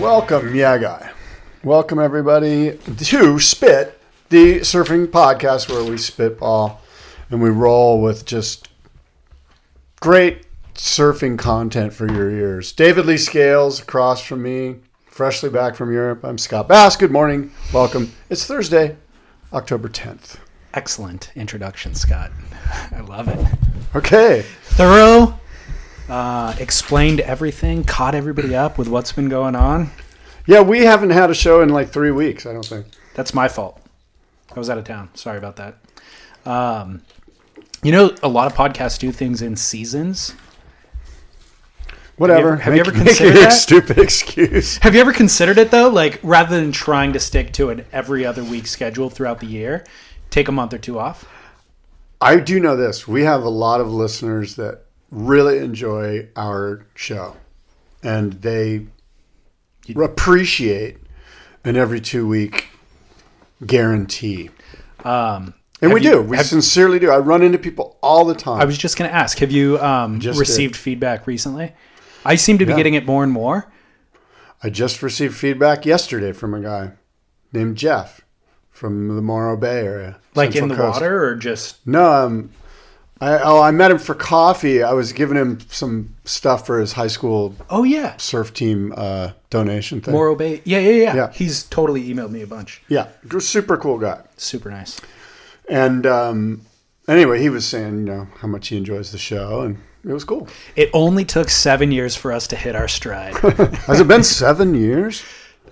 Welcome, yeah, guy. Welcome, everybody, to Spit, the surfing podcast where we spitball and we roll with just great surfing content for your ears. David Lee Scales across from me, freshly back from Europe. I'm Scott Bass. Good morning. Welcome. It's Thursday, October 10th. Excellent introduction, Scott. I love it. Okay. Thorough, uh, explained everything, caught everybody up with what's been going on. Yeah, we haven't had a show in like three weeks, I don't think. That's my fault. I was out of town. Sorry about that. Um, you know, a lot of podcasts do things in seasons. Whatever. have you ever make considered your that? stupid excuse. Have you ever considered it though? Like rather than trying to stick to an every other week schedule throughout the year, take a month or two off. I do know this. We have a lot of listeners that really enjoy our show, and they appreciate an every two week guarantee. Um, And we you- do. We have- sincerely do. I run into people all the time. I was just going to ask, have you um, received feedback recently? I seem to be Yeah. getting it more and more. I just received feedback yesterday from a guy named Jeff from the Morro Bay area. Like Central in the Coast. water or just No, um, I oh I met him for coffee. I was giving him some stuff for his high school Oh yeah. surf team uh, donation thing. Morro Bay. Yeah, yeah, yeah, Yeah. He's totally emailed me a bunch. Yeah, super cool guy. Super nice. And um, anyway, he was saying you know how much he enjoys the show, and it was cool. It only took seven years for us to hit our stride. Has it been seven years?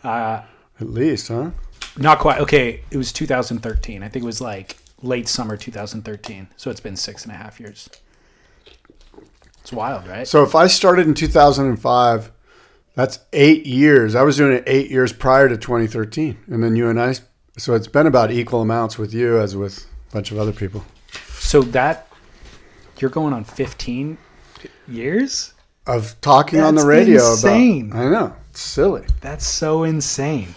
uh, At least, huh? not quite. Okay, it was 2013. I think it was like late summer 2013. So it's been six and a half years. It's wild, right? So if I started in 2005, that's eight years. I was doing it eight years prior to 2013, and then you and I. So it's been about equal amounts with you as with a bunch of other people. So that you're going on 15 years? Of talking on the radio insane. about. I know it's silly. That's so insane.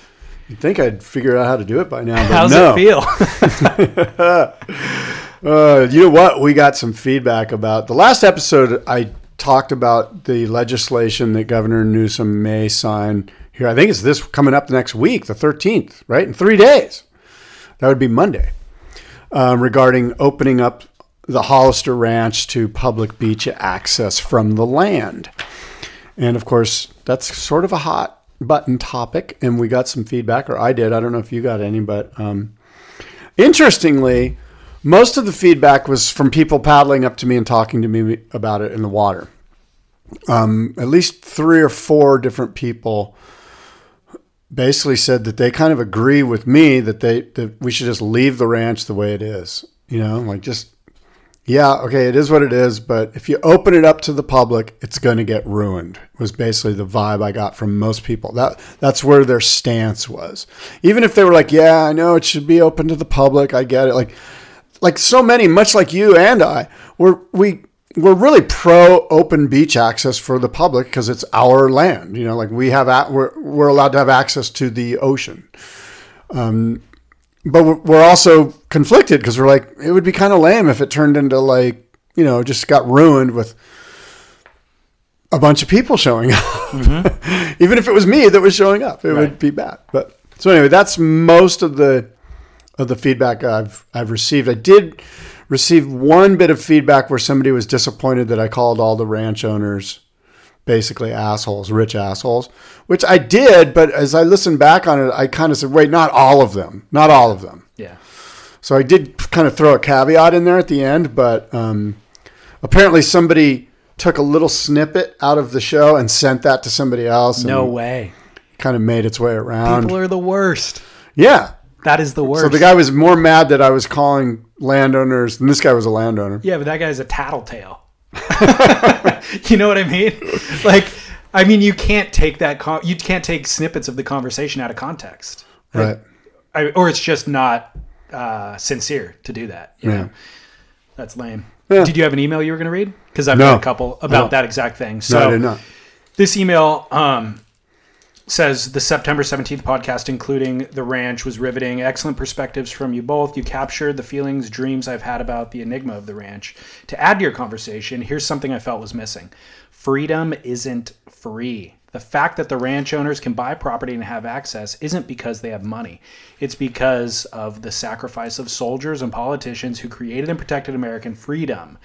You'd think I'd figure out how to do it by now, but How's no. it feel? Uh, you know what? We got some feedback about the last episode. I talked about the legislation that Governor Newsom may sign here. I think it's this coming up next week, the 13th, right? In three days. That would be Monday. Um, regarding opening up the Hollister Ranch to public beach access from the land. And of course, that's sort of a hot button topic. And we got some feedback, or I did. I don't know if you got any, but um, interestingly, most of the feedback was from people paddling up to me and talking to me about it in the water. Um, at least three or four different people basically said that they kind of agree with me that they that we should just leave the ranch the way it is. You know, like just yeah, okay, it is what it is, but if you open it up to the public, it's going to get ruined. Was basically the vibe I got from most people. That that's where their stance was. Even if they were like, "Yeah, I know it should be open to the public. I get it." Like like so many, much like you and I, we're we we're really pro open beach access for the public because it's our land. You know, like we have a, we're we're allowed to have access to the ocean. Um, but we're- also conflicted because we're like it would be kind of lame if it turned into like you know just got ruined with a bunch of people showing up. Mm-hmm. Even if it was me that was showing up, it would be bad. But so anyway, that's most of the of the feedback I've I've received. I did receive one bit of feedback where somebody was disappointed that I called all the ranch owners basically assholes, rich assholes, which I did. But as I listened back on it, I kind of said, wait, not all of them, not all of them. Yeah. So I did kind of throw a caveat in there at the end, but um, apparently somebody took a little snippet out of the show and sent that to somebody else. No way. Kind of made its way around. People are the worst. yeah. That is the worst. So the guy was more mad that I was calling landowners, and this guy was a landowner. Yeah, but that guy's a tattletale. you know what I mean? Like, I mean, you can't take that. Con- you can't take snippets of the conversation out of context, Right. I, or it's just not uh, sincere to do that. You Yeah. know? That's lame. Yeah. Did you have an email you were going to read? Because I've No. got a couple about that exact thing. So No, I this email um, says the September 17th podcast, including The Ranch, was riveting. Excellent perspectives from you both. You captured the feelings, dreams I've had about the enigma of the ranch. To add to your conversation, here's something I felt was missing freedom isn't free. The fact that the ranch owners can buy property and have access isn't because they have money. It's because of the sacrifice of soldiers and politicians who created and protected American freedom.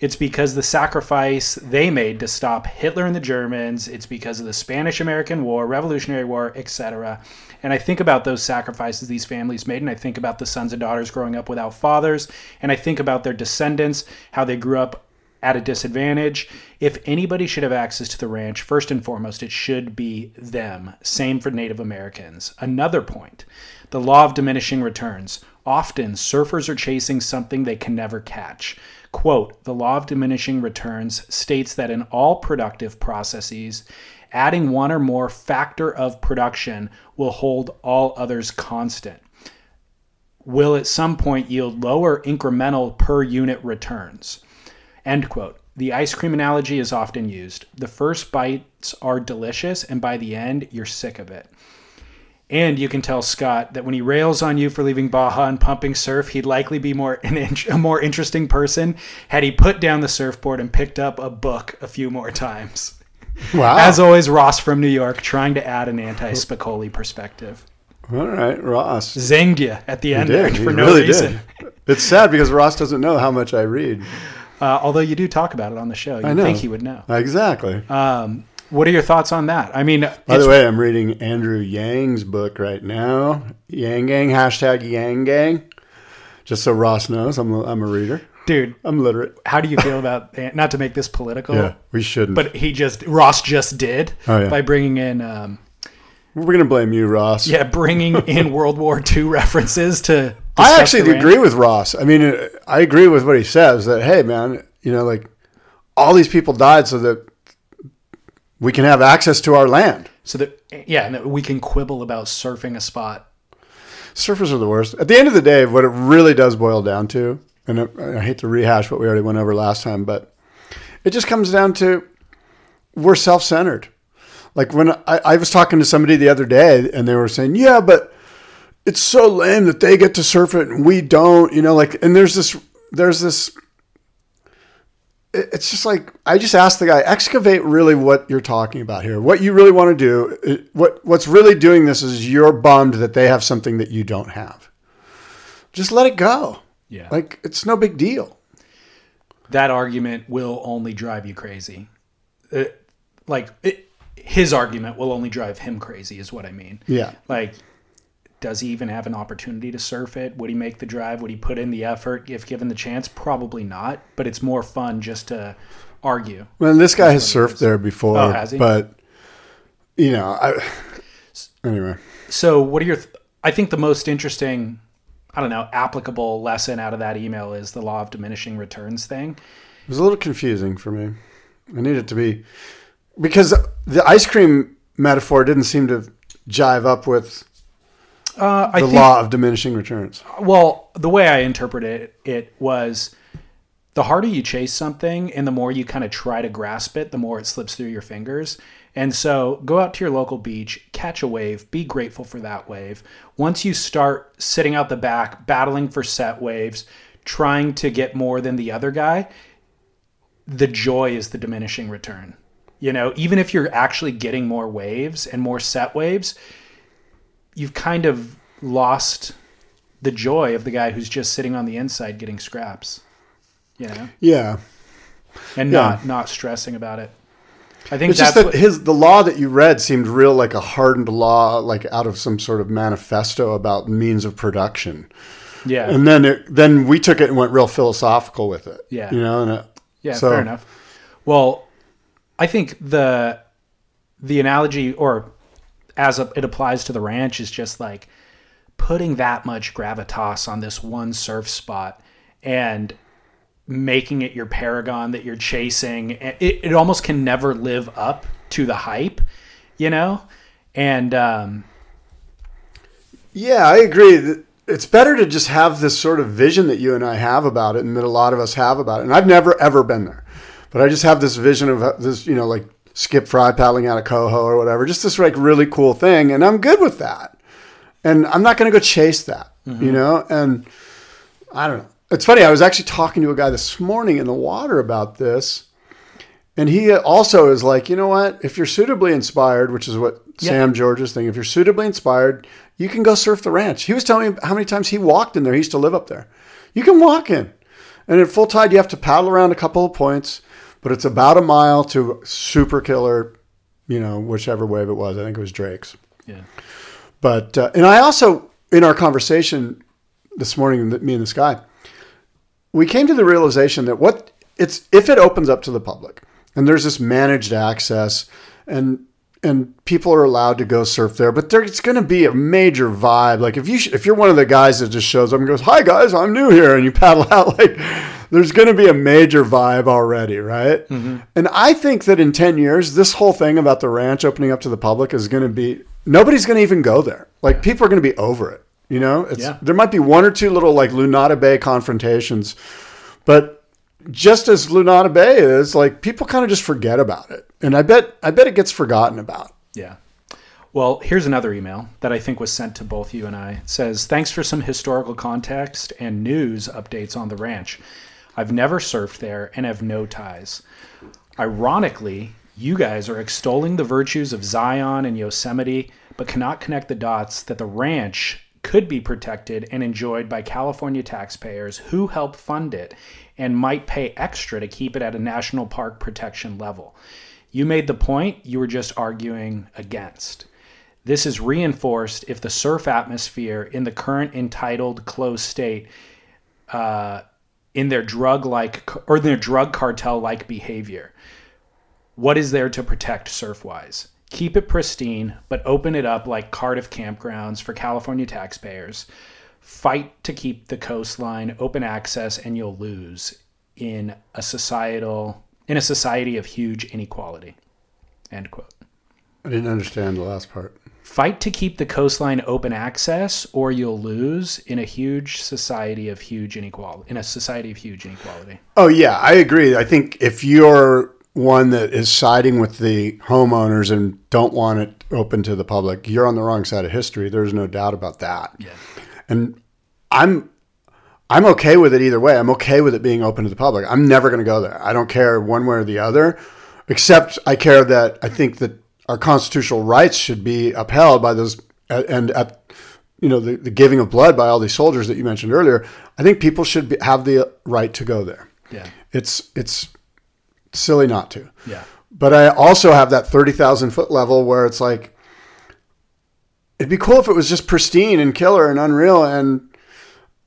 It's because the sacrifice they made to stop Hitler and the Germans. It's because of the Spanish American War, Revolutionary War, etc. And I think about those sacrifices these families made, and I think about the sons and daughters growing up without fathers, and I think about their descendants, how they grew up at a disadvantage. If anybody should have access to the ranch, first and foremost, it should be them. Same for Native Americans. Another point the law of diminishing returns. Often, surfers are chasing something they can never catch. Quote The law of diminishing returns states that in all productive processes, adding one or more factor of production will hold all others constant will at some point yield lower incremental per unit returns. End quote. The ice cream analogy is often used. The first bites are delicious, and by the end, you're sick of it. And you can tell Scott that when he rails on you for leaving Baja and pumping surf, he'd likely be more an in- a more interesting person had he put down the surfboard and picked up a book a few more times. Wow. As always, Ross from New York trying to add an anti-Spicoli perspective. All right, Ross. Zinged you at the end there for no really reason. did. It's sad because Ross doesn't know how much I read. Uh, although you do talk about it on the show, you I think he would know. Exactly. Um, what are your thoughts on that? I mean, By the way, I'm reading Andrew Yang's book right now. Yang Gang, hashtag Yang Gang. Just so Ross knows, I'm a, I'm a reader. dude, I'm literate. how do you feel about not to make this political? Yeah, we shouldn't. But he just Ross just did Oh, yeah. by bringing in um, we're gonna blame you, Ross. yeah bringing in World War II references to. I actually agree with Ross. I mean, I agree with what he says. That hey, man, you know, like all these people died so that we can have access to our land. So that yeah, and that we can quibble about surfing a spot. Surfers are the worst. At the end of the day, what it really does boil down to, and I I hate to rehash what we already went over last time, but it just comes down to we're self-centered. Like when I, I was talking to somebody the other day, and they were saying, "Yeah, but it's so lame that they get to surf it and we don't." You know, like, and there's this, there's this. It- It's just like I just asked the guy, excavate really what you're talking about here. What you really want to do. What what's really doing this is you're bummed that they have something that you don't have. Just let it go. Yeah, Like it's no big deal. that argument will only drive you crazy. Uh, like it, his argument will only drive him crazy, is what I mean. Yeah. Like, does he even have an opportunity to surf it? Would he make the drive? Would he put in the effort if given the chance? Probably not. But it's more fun just to argue. Well, this guy has surfed there before, Oh, has he? but you know, I, anyway. So, what are your? Th- I think the most interesting, I don't know, applicable lesson out of that email is the law of diminishing returns thing. It was a little confusing for me. I need it to be because the ice cream metaphor didn't seem to jive up with Uh, I the think, law of diminishing returns. Well, the way I interpreted it, it was the harder you chase something and the more you kind of try to grasp it, the more it slips through your fingers. And so go out to your local beach, catch a wave, be grateful for that wave. Once you start sitting out the back, battling for set waves, trying to get more than the other guy, the joy is the diminishing return. You know, even if you're actually getting more waves and more set waves, you've kind of lost the joy of the guy who's just sitting on the inside getting scraps, you know, Yeah. and Yeah. not not stressing about it. I think It's that's just that what, his the law that you read seemed real like a hardened law, like out of some sort of manifesto about means of production. yeah. And then it, then we took it and went real philosophical with it. Yeah. you know, and it, Yeah, so- fair enough. Well, I think the the analogy, or as a, it applies to the ranch, is just like putting that much gravitas on this one surf spot and making it your paragon that you're chasing. It, it almost can never live up to the hype, you know. And um, Yeah, I agree. It's better to just have this sort of vision that you and I have about it, and that a lot of us have about it. And I've never ever been there, but I just have this vision of uh, this, you know, like Skip Frye paddling out of Cojo or whatever, just this like really cool thing, and I'm good with that. And I'm not going to go chase that, you mm-hmm. know. And I don't know. It's funny. I was actually talking to a guy this morning in the water about this, and he also is like, you know what? If you're suitably inspired, which is what Yeah. Sam George's thing, if you're suitably inspired, you can go surf the ranch. He was telling me how many times he walked in there. He used to live up there. You can walk in, and at full tide, you have to paddle around a couple of points, but it's about a mile to super killer, you know, whichever wave it was. I think it was Drake's. yeah, But uh, and I also in our conversation this morning, me and this guy, we came to the realization that what it's if it opens up to the public and there's this managed access and and people are allowed to go surf there, but there's going to be a major vibe. Like if you sh- if you're one of the guys that just shows up and goes, "Hi guys, I'm new here," and you paddle out, like there's going to be a major vibe already, right? Mm-hmm. And I think that in ten years, this whole thing about the ranch opening up to the public is going to be nobody's going to even go there. Like people are going to be over it. You know, it's, Yeah. there might be one or two little like Lunada Bay confrontations, but just as Lunada Bay is, like people kind of just forget about it, and I bet I bet it gets forgotten about. yeah. Well, here's another email that I think was sent to both you and I. It says, Thanks for some historical context and news updates on the ranch. I've never surfed there and have no ties. Ironically, you guys are extolling the virtues of Zion and Yosemite, but cannot connect the dots that the ranch could be protected and enjoyed by California taxpayers who help fund it and might pay extra to keep it at a national park protection level. You made the point, you were just arguing against. This is reinforced if the surf atmosphere in the current entitled closed state uh, in their drug like or their drug cartel like behavior. What is there to protect surf-wise? Keep it pristine, but open it up like Cardiff campgrounds for California taxpayers. Fight to keep the coastline open access, and you'll lose in a societal in a society of huge inequality. End quote. I didn't understand the last part. Fight to keep the coastline open access, or you'll lose in a huge society of huge inequality. In a society of huge inequality. Oh yeah, I agree. I think if you're one that is siding with the homeowners and don't want it open to the public, you're on the wrong side of history. There's no doubt about that. Yeah. And I'm I'm okay with it either way. I'm okay with it being open to the public. I'm never going to go there. I don't care one way or the other, except I care that I think that our constitutional rights should be upheld by those and at you know the, the giving of blood by all these soldiers that you mentioned earlier. I think people should be, have the right to go there. Yeah. It's it's silly not to. Yeah. But I also have that 30,000 foot level where it's like, it'd be cool if it was just pristine and killer and unreal. And,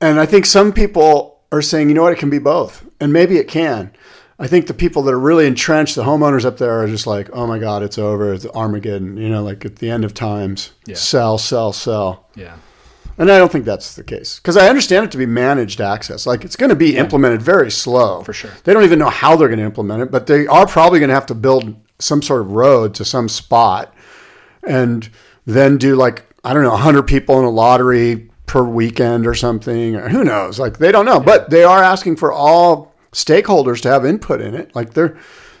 and I think some people are saying, you know what, it can be both. And maybe it can. I think the people that are really entrenched, the homeowners up there are just like, oh my God, it's over. It's Armageddon, you know, like at the end of times, Yeah. sell, sell, sell. Yeah. And I don't think that's the case because I understand it to be managed access. Like it's going to be implemented very slow. For sure. They don't even know how they're going to implement it, but they are probably going to have to build some sort of road to some spot and then do like, I don't know, 100 people in a lottery per weekend or something, or who knows? Like they don't know, but they are asking for all stakeholders to have input in it. Like they're,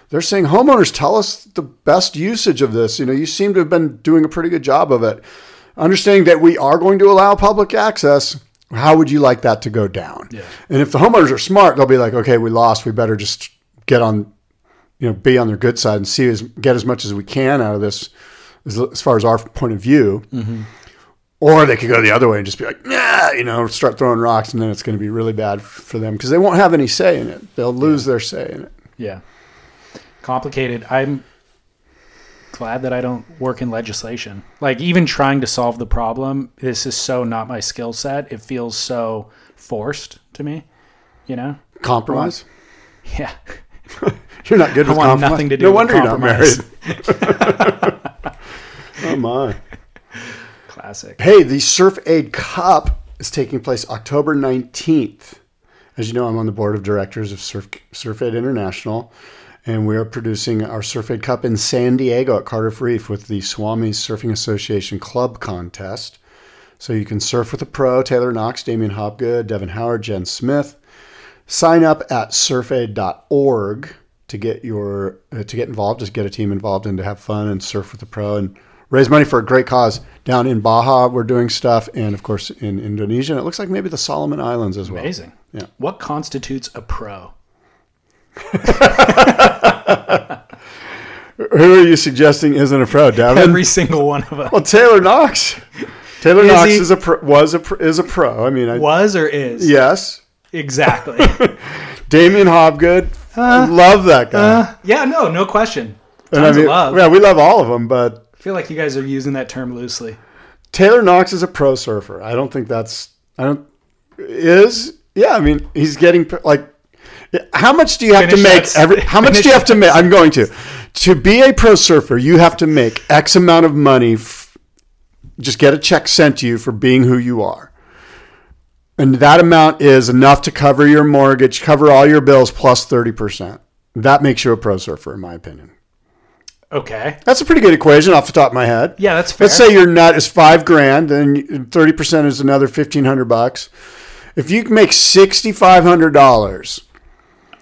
they're saying, homeowners, tell us the best usage of this. You know, you seem to have been doing a pretty good job of it understanding that we are going to allow public access, how would you like that to go down? Yeah. And if the homeowners are smart, they'll be like, okay, we lost. We better just get on, you know, be on their good side and see as get as much as we can out of this, as, as far as our point of view. Mm-hmm. Or they could go the other way and just be like, nah, you know, start throwing rocks, and then it's going to be really bad for them because they won't have any say in it. They'll lose their say in it. Yeah. Complicated. I'm glad that I don't work in legislation. Like even trying to solve the problem, this is so not my skill set. It feels so forced to me. You know? Compromise. Yeah. You're not good with want compromise. nothing to do no with wonder you're not married. oh my. Classic. Hey, the Surf Aid Cup is taking place October 19th. As you know, I'm on the board of directors of Surf, Surf Aid International, and we are producing our Surf Aid Cup in San Diego at Cardiff Reef with the Swami Surfing Association Club Contest. So you can surf with a pro, Taylor Knox, Damien Hobgood, Devon Howard, Jen Smith. Sign up at surfaid.org to get your uh, to get involved, just get a team involved and to have fun and surf with a pro and raise money for a great cause. Down in Baja, we're doing stuff, and of course in Indonesia, and it looks like maybe the Solomon Islands as well. Amazing. Yeah. What constitutes a pro? Who are you suggesting isn't a pro, Devin? Every single one of us. well, Taylor Knox. Taylor Is Knox he? is a pro, was a pro, is a pro. I mean, I, Was or is? yes. Exactly. Damien Hobgood, I love that guy. Uh, yeah, no, no question. And Tons I mean, of love. yeah, we love all of them, but I feel like you guys are using that term loosely. Taylor Knox is a pro surfer. I don't think that's I don't is yeah. I mean, he's getting like how much do you have Finish to make every? How much do you have to make? I'm going to to be a pro surfer. You have to make X amount of money. F- just get a check sent to you for being who you are, and that amount is enough to cover your mortgage, cover all your bills plus plus thirty percent. That makes you a pro surfer, in my opinion. Okay. That's a pretty good equation off the top of my head. Yeah, that's fair. Let's say your nut is five grand, then thirty percent is another fifteen hundred bucks. If you can make sixty five hundred dollars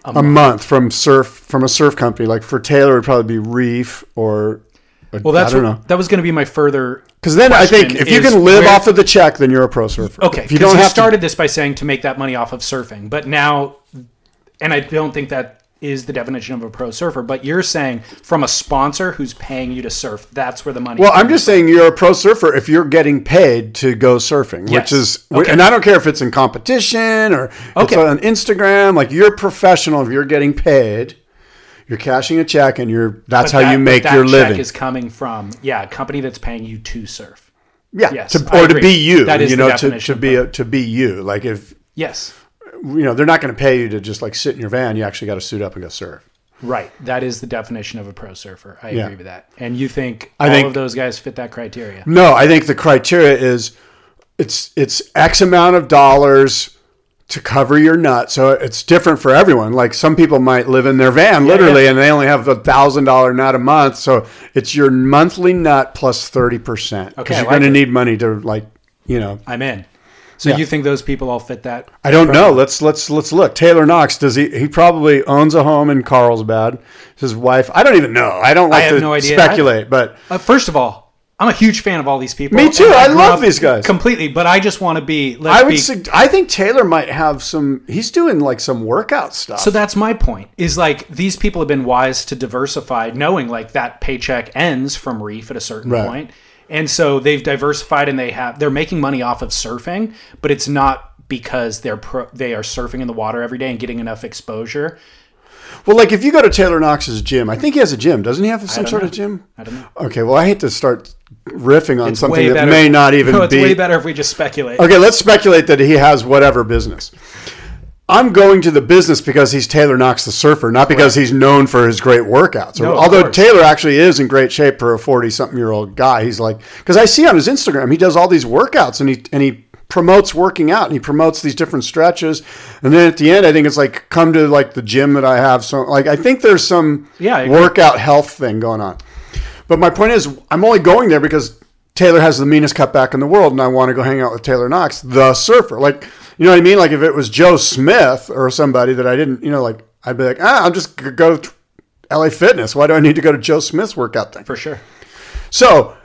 a month from surf from a surf company, like for Taylor, it'd probably be Reef or well, that's I don't what- know. that was going to be my further. Because then I think if you can live where- off of the check, then you're a pro surfer. Okay, if you don't you have started this by saying to make that money off of surfing, but now, and I don't think that is the definition of a pro surfer. But you're saying from a sponsor who's paying you to surf, that's where the money. well, I'm just saying you're a pro surfer if you're getting paid to go surfing, Yes. which is, Okay. and I don't care if it's in competition or it's Okay. on Instagram. Like you're professional if you're getting paid. You're cashing a check, and you're that's But how that- you make that your check living. Is coming from yeah, a company that's paying you to surf. Yeah, Yes, to, or to be you. That is you the know, to, to be a, to be you. Like if Yes, you know, they're not going to pay you to just like sit in your van. You actually got to suit up and go surf. right. That is the definition of a pro surfer. I Yeah. agree with that. And you think I all think- of those guys fit that criteria? No, I think the criteria is it's it's X amount of dollars to cover your nut. So it's different for everyone. Like some people might live in their van literally, yeah. and they only have a thousand dollar nut a month. So it's your monthly nut plus thirty percent because Okay, I you're like going to it. need money to like you know I'm in. So Yeah. you think those people all fit that? I don't know. Let's let's let's look. Taylor Knox does he? He probably owns a home in Carlsbad. His wife. I don't even know. I don't like have to no idea speculate. But Uh, first of all, I'm a huge fan of all these people. Me too. and I love these guys. completely. But I just want to be. I would. be, sug- I think Taylor might have some. He's doing like some workout stuff. So that's my point. Is like these people have been wise to diversify, knowing like that paycheck ends from reef at a certain Right. point. And so they've diversified and they have they're making money off of surfing, but it's not because they're pro, they are surfing in the water every day and getting enough exposure. well, like if you go to Taylor Knox's gym, I think he has a gym. Doesn't he have some sort know. of gym? I don't know. Okay. Well, I hate to start riffing on It's something that may not even No, it's be. way better if we just speculate. Okay, let's speculate that he has whatever business. I'm going to the business because he's Taylor Knox the surfer, not because he's known for his great workouts. No, Although course. Taylor actually is in great shape for a 40 something year old guy. He's like, because I see on his Instagram, he does all these workouts and he, and he promotes working out and he promotes these different stretches. And then at the end, I think it's like, come to like the gym that I have. So, like, I think there's some Yeah, workout health thing going on. But my point is, I'm only going there because Taylor has the meanest cutback in the world, and I want to go hang out with Taylor Knox, the surfer. Like, you know what I mean? Like, if it was Joe Smith or somebody that I didn't, you know, like, I'd be like, ah, I'll just go to LA Fitness. Why do I need to go to Joe Smith's workout thing? for sure. So,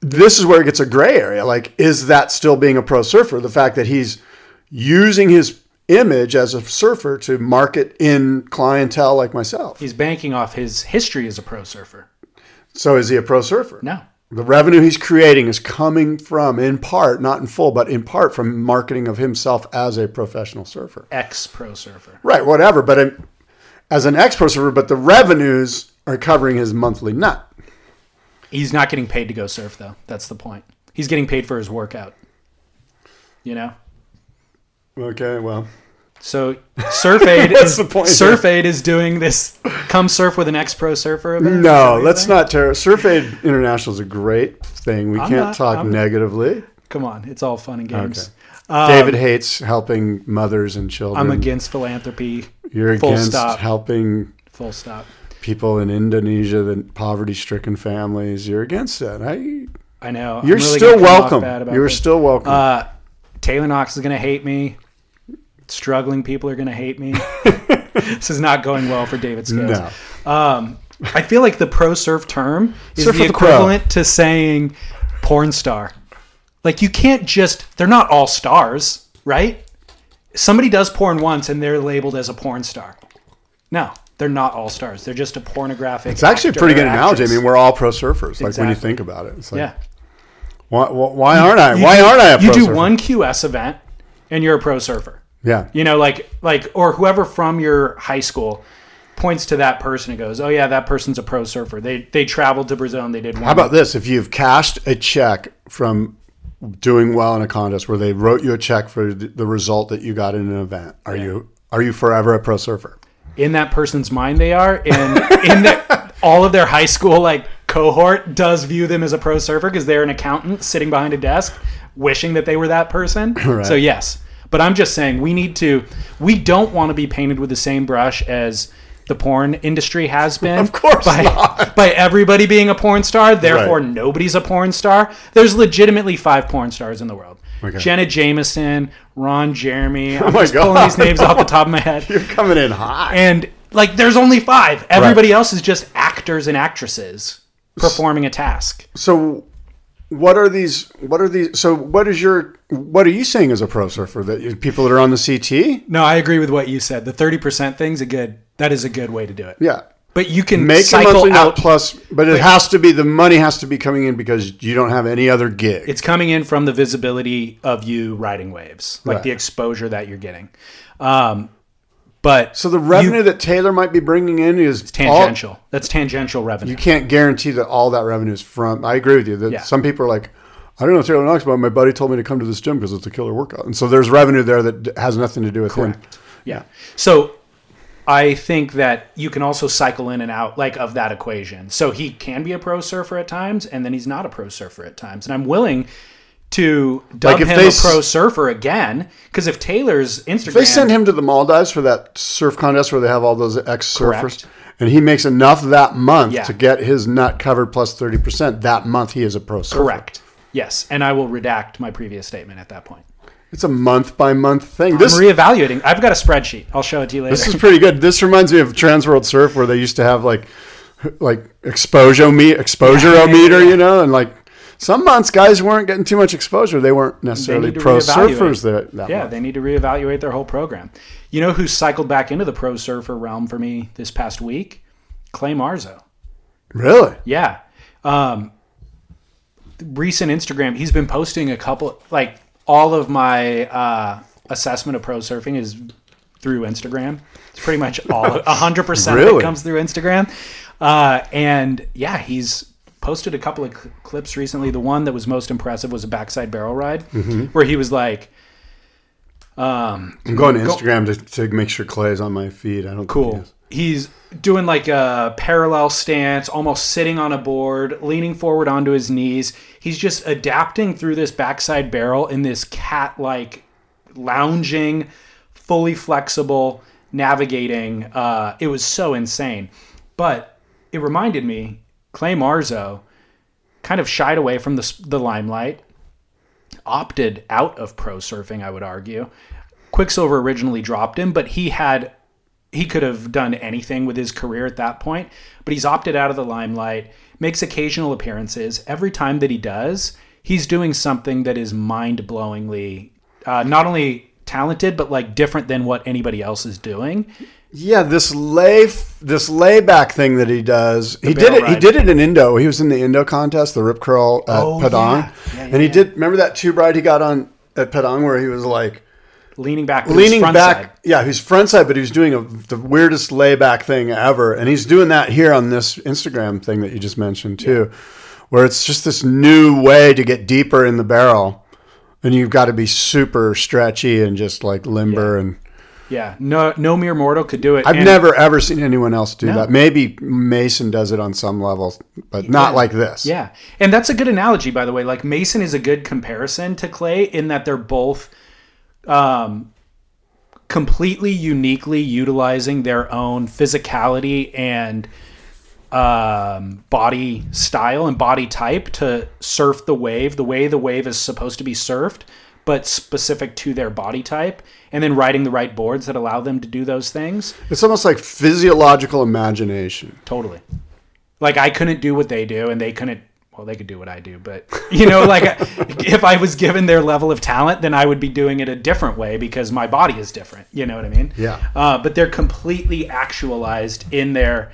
this is where it gets a gray area. Like, is that still being a pro surfer? The fact that he's using his image as a surfer to market in clientele like myself. He's banking off his history as a pro surfer. So, is he a pro surfer? No. The revenue he's creating is coming from, in part, not in full, but in part from marketing of himself as a professional surfer. Ex pro surfer. Right, whatever. But as an ex pro surfer, but the revenues are covering his monthly nut. He's not getting paid to go surf though. That's the point. He's getting paid for his workout. You know. Okay, well, So Surf Aid is the point Surf Aid is doing this come surf with an ex pro surfer event. No, let's not tear. Surf Aid International is a great thing. We I'm can't not- talk I'm- negatively. Come on, it's all fun and games. David hates helping mothers and children. Um, I'm against philanthropy. You're full against stop. helping Full stop. people in Indonesia, the poverty-stricken families. You're against that. I, I know. I'm you're really still gonna come off welcome. bad about You're this. still welcome. Uh, Taylor Knox is going to hate me. Struggling people are going to hate me. this is not going well for David Scales. no. Um, I feel like the pro surf term is Surf the with the pro. equivalent to saying porn star. Like you can't just they're not all stars, right? Somebody does porn once and they're labeled as a porn star. No, they're not all stars. They're just a pornographic. It's actually a pretty good analogy. I mean, we're all pro surfers. Like when you think about it, it's like, yeah. why, why aren't I? You Why do- aren't I a pro You do surfer? one QS event and you're a pro surfer. Yeah. You know, like like or whoever from your high school points to that person and goes, "Oh yeah, that person's a pro surfer. They they traveled to Brazil and they did one." How about this? If you've cashed a check from doing well in a contest where they wrote you a check for the, result that you got in an event, are you are you forever a pro surfer? in that person's mind they are and in the, all of their high school like cohort does view them as a pro surfer because they're an accountant sitting behind a desk wishing that they were that person Right. so yes but i'm just saying we need to we don't want to be painted with the same brush as the porn industry has been Of course by, not. by everybody being a porn star therefore Right. nobody's a porn star there's legitimately five porn stars in the world Okay. Jenna Jameson, Ron Jeremy. Oh I'm my just pulling these names off the top of my head You're coming in hot. and like there's only five everybody else is just actors and actresses performing a task so, what are these? What are these? So, what is your? What are you saying as a pro surfer? That people that are on the CT? no i agree with what you said the 30% thing's a good that is a good way to do it Yeah. but you can Make a cycle monthly out plus, but it has to be the money has to be coming in because you don't have any other gig. it's coming in from the visibility of you riding waves like Right. the exposure that you're getting um, but so the revenue that Taylor might be bringing in is all- tangential that's tangential revenue you can't guarantee that all that revenue is from. I agree with you that Yeah. some people are like, I don't know Taylor Knox, but my buddy told me to come to this gym because it's a killer workout, and so there's revenue there that has nothing to do with him. Yeah. So I think that you can also cycle in and out like of that equation. So he can be a pro surfer at times and then he's not a pro surfer at times. And I'm willing to dub Like, if him they a pro surfer again because if Taylor's Instagram If they send him to the Maldives for that surf contest where they have all those ex surfers, and he makes enough that month Yeah. to get his nut covered plus thirty percent, that month he is a pro surfer. correct. Yes, and I will redact my previous statement at that point. It's a month by month thing. This I'm reevaluating. I've got a spreadsheet. I'll show it to you later. This is pretty good. This reminds me of Trans World Surf, where they used to have like like exposure meet exposure yeah, meter, yeah. you know, and like some months guys weren't getting too much exposure. They weren't necessarily to pro surfers that, that yeah, month. they need to reevaluate their whole program. You know who cycled back into the pro surfer realm for me this past week? Clay Marzo. Really? Yeah. Um, recent Instagram, he's been posting a couple, like all of my uh, assessment of pro surfing is through Instagram. It's pretty much all, a hundred percent of it comes through Instagram. Uh, and yeah, he's posted a couple of cl- clips recently. The one that was most impressive was a backside barrel ride Mm-hmm. where he was like, um, I'm going to Instagram to, to make sure Clay is on my feed. I don't Cool. Think He's doing like a parallel stance, almost sitting on a board, leaning forward onto his knees. He's just adapting through this backside barrel in this cat like lounging, fully flexible, navigating. Uh, it was so insane. But it reminded me, Clay Marzo kind of shied away from the, the limelight, opted out of pro surfing, I would argue. Quiksilver originally dropped him, but he had he could have done anything with his career at that point, but he's opted out of the limelight, makes occasional appearances. Every time that he does, he's doing something that is mind-blowingly uh, not only talented but like different than what anybody else is doing. Yeah, this lay this layback thing that he does. he did it. He did it in Indo. He was in the Indo contest, the rip curl at Oh, Padang, yeah. Yeah, yeah, and he did. Remember that tube ride he got on at Padang where he was like Leaning back, leaning front back. side. Yeah, he's front side, but he was doing a, the weirdest layback thing ever, and he's doing that here on this Instagram thing that you just mentioned too, where it's just this new way to get deeper in the barrel, and you've got to be super stretchy and just like limber. And Yeah, no, no mere mortal could do it. I've And- never ever seen anyone else do No. that. Maybe Mason does it on some levels, but not Yeah. like this. Yeah, and that's a good analogy, by the way. Like Mason is a good comparison to Clay in that they're both um, completely uniquely utilizing their own physicality and um, body style and body type to surf the wave the way the wave is supposed to be surfed, but specific to their body type, and then riding the right boards that allow them to do those things. It's almost like physiological imagination. Totally. Like I couldn't do what they do, and they couldn't. Well, they could do what I do, but you know, like if I was given their level of talent, then I would be doing it a different way because my body is different. You know what I mean? Yeah. Uh, but they're completely actualized in their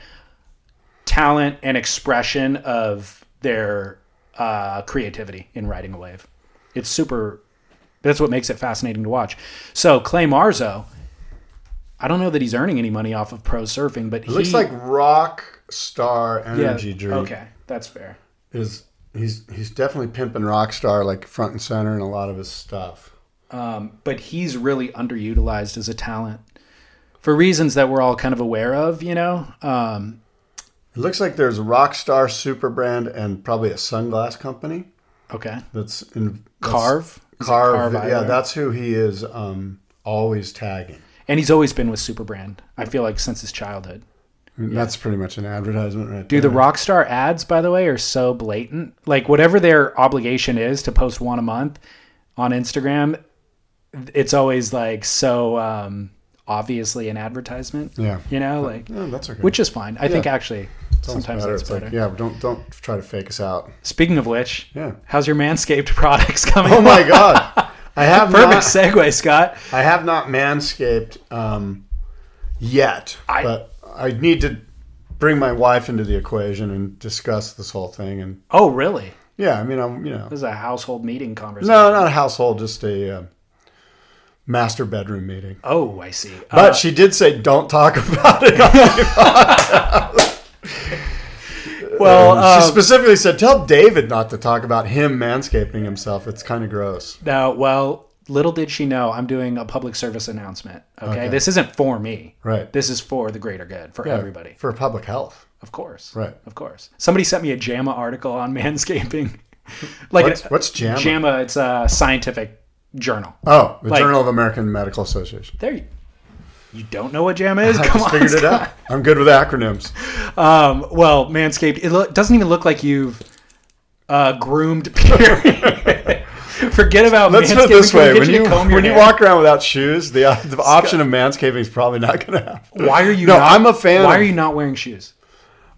talent and expression of their uh, creativity in riding a wave. It's super. That's what makes it fascinating to watch. So Clay Marzo, I don't know that he's earning any money off of pro surfing, but It looks like rock star energy drink. Okay, that's fair. Is he's he's definitely pimping Rockstar like front and center in a lot of his stuff. Um, but he's really underutilized as a talent for reasons that we're all kind of aware of. You know, um, It looks like there's a Rockstar super brand and probably a sunglass company okay, that's in that's- Carve, Carve, yeah, that's who he is um, always tagging. and he's always been with Superbrand. I feel like since his childhood. And That's pretty much an advertisement right Dude, there. the Rockstar ads, by the way, are so blatant. Like whatever their obligation is to post one a month on Instagram, it's always like so um, obviously an advertisement. Yeah. you know, like Yeah, that's okay. which is fine. I think actually sometimes better. that's It's better. like, yeah, don't don't try to fake us out. Speaking of which, Yeah. how's your Manscaped products coming? Oh my god, I have Perfect not, segue, Scott. I have not manscaped um, yet, I- but I need to bring my wife into the equation and discuss this whole thing. And Oh, really? yeah, I mean, I'm you know, This is a household meeting conversation. no, not a household, just a uh, master bedroom meeting. Oh, I see. But Uh, she did say, "Don't talk about it." well, she uh, specifically said, "Tell David not to talk about him manscaping himself. It's kind of gross." now, well, little did she know, I'm doing a public service announcement. Okay? Okay. this isn't for me. Right. This is for the greater good, for everybody. for public health. Of course. Right. Of course. Somebody sent me a JAMA article on manscaping. like What's, what's JAMA? JAMA, it's a scientific journal. Oh, the Like- Journal of American Medical Association. There you you don't know what JAMA is? I Come just on. figured it out. I'm good with acronyms. Um, well, Manscaped, it lo- doesn't even look like you've uh, groomed. Period. Forget about Let's put it this way: when to you when you hair? walk around without shoes, the the option of manscaping is probably not going to happen. why are you? No, not, I'm a fan. Why of- are you not wearing shoes?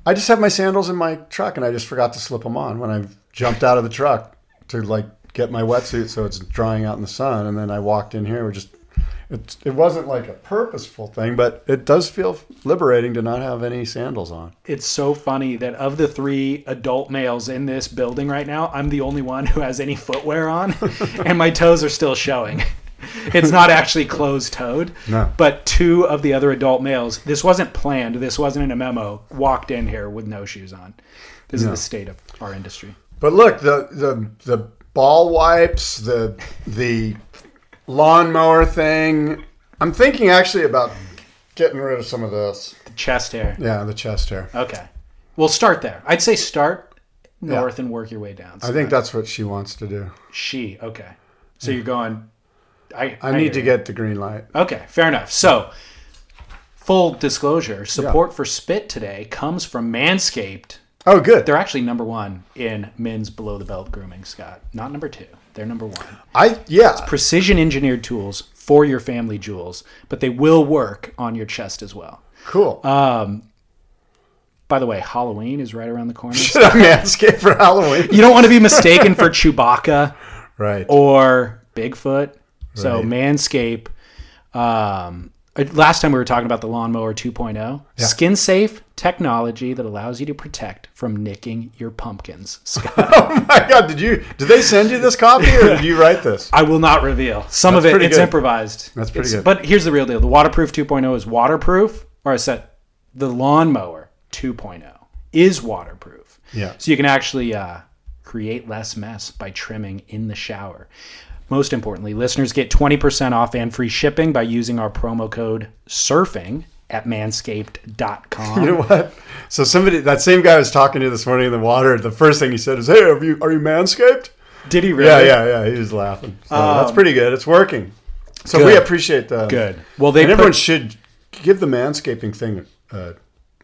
I just have my sandals in my truck, and I just forgot to slip them on when I jumped out of the truck to like get my wetsuit so it's drying out in the sun, and then I walked in here. We're just it, it wasn't like a purposeful thing, but it does feel liberating to not have any sandals on. It's so funny that of the three adult males in this building right now, I'm the only one who has any footwear on, and my toes are still showing. It's not actually closed toed, No. but two of the other adult males, this wasn't planned, this wasn't in a memo, walked in here with no shoes on. This is the state of our industry. But look, the the the ball wipes, the the lawnmower thing. I'm thinking actually about getting rid of some of this. The chest hair. Yeah, the chest hair. Okay. We'll start there. I'd say start north and work your way down. I think that's what she wants to do. she. Okay. So you're going. I, I need to you. get the green light. Okay, fair enough. So, full disclosure support for Spit today comes from Manscaped. Oh, good. They're actually number one in men's below the belt grooming, Scott. Not number two. They're number one. I yeah. Precision engineered tools for your family jewels, but they will work on your chest as well. Cool. Um, by the way, Halloween is right around the corner. Should I manscape for Halloween? you don't want to be mistaken for Chewbacca Right. or Bigfoot. So Right. Manscape. Um, last time we were talking about the lawnmower 2.0, skin safe technology that allows you to protect from nicking your pumpkins. Scott, oh my God! Did you did they send you this copy or did you write this? I will not reveal some of it. It's good. improvised. That's pretty It's- good. But here's the real deal: the waterproof 2.0 is waterproof, or I said the lawnmower 2.0 is waterproof. Yeah. So you can actually uh, Create less mess by trimming in the shower. Most importantly, listeners get 20% off and free shipping by using our promo code SURFING at manscaped.com. You know what? So somebody, that same guy I was talking to this morning in the water. The first thing he said is, "Hey, are you are you manscaped?" Did he really? Yeah, yeah, yeah. He was laughing. So that's pretty good. It's working. So we Um, appreciate that. Good. Well, they and everyone should give the manscaping thing a,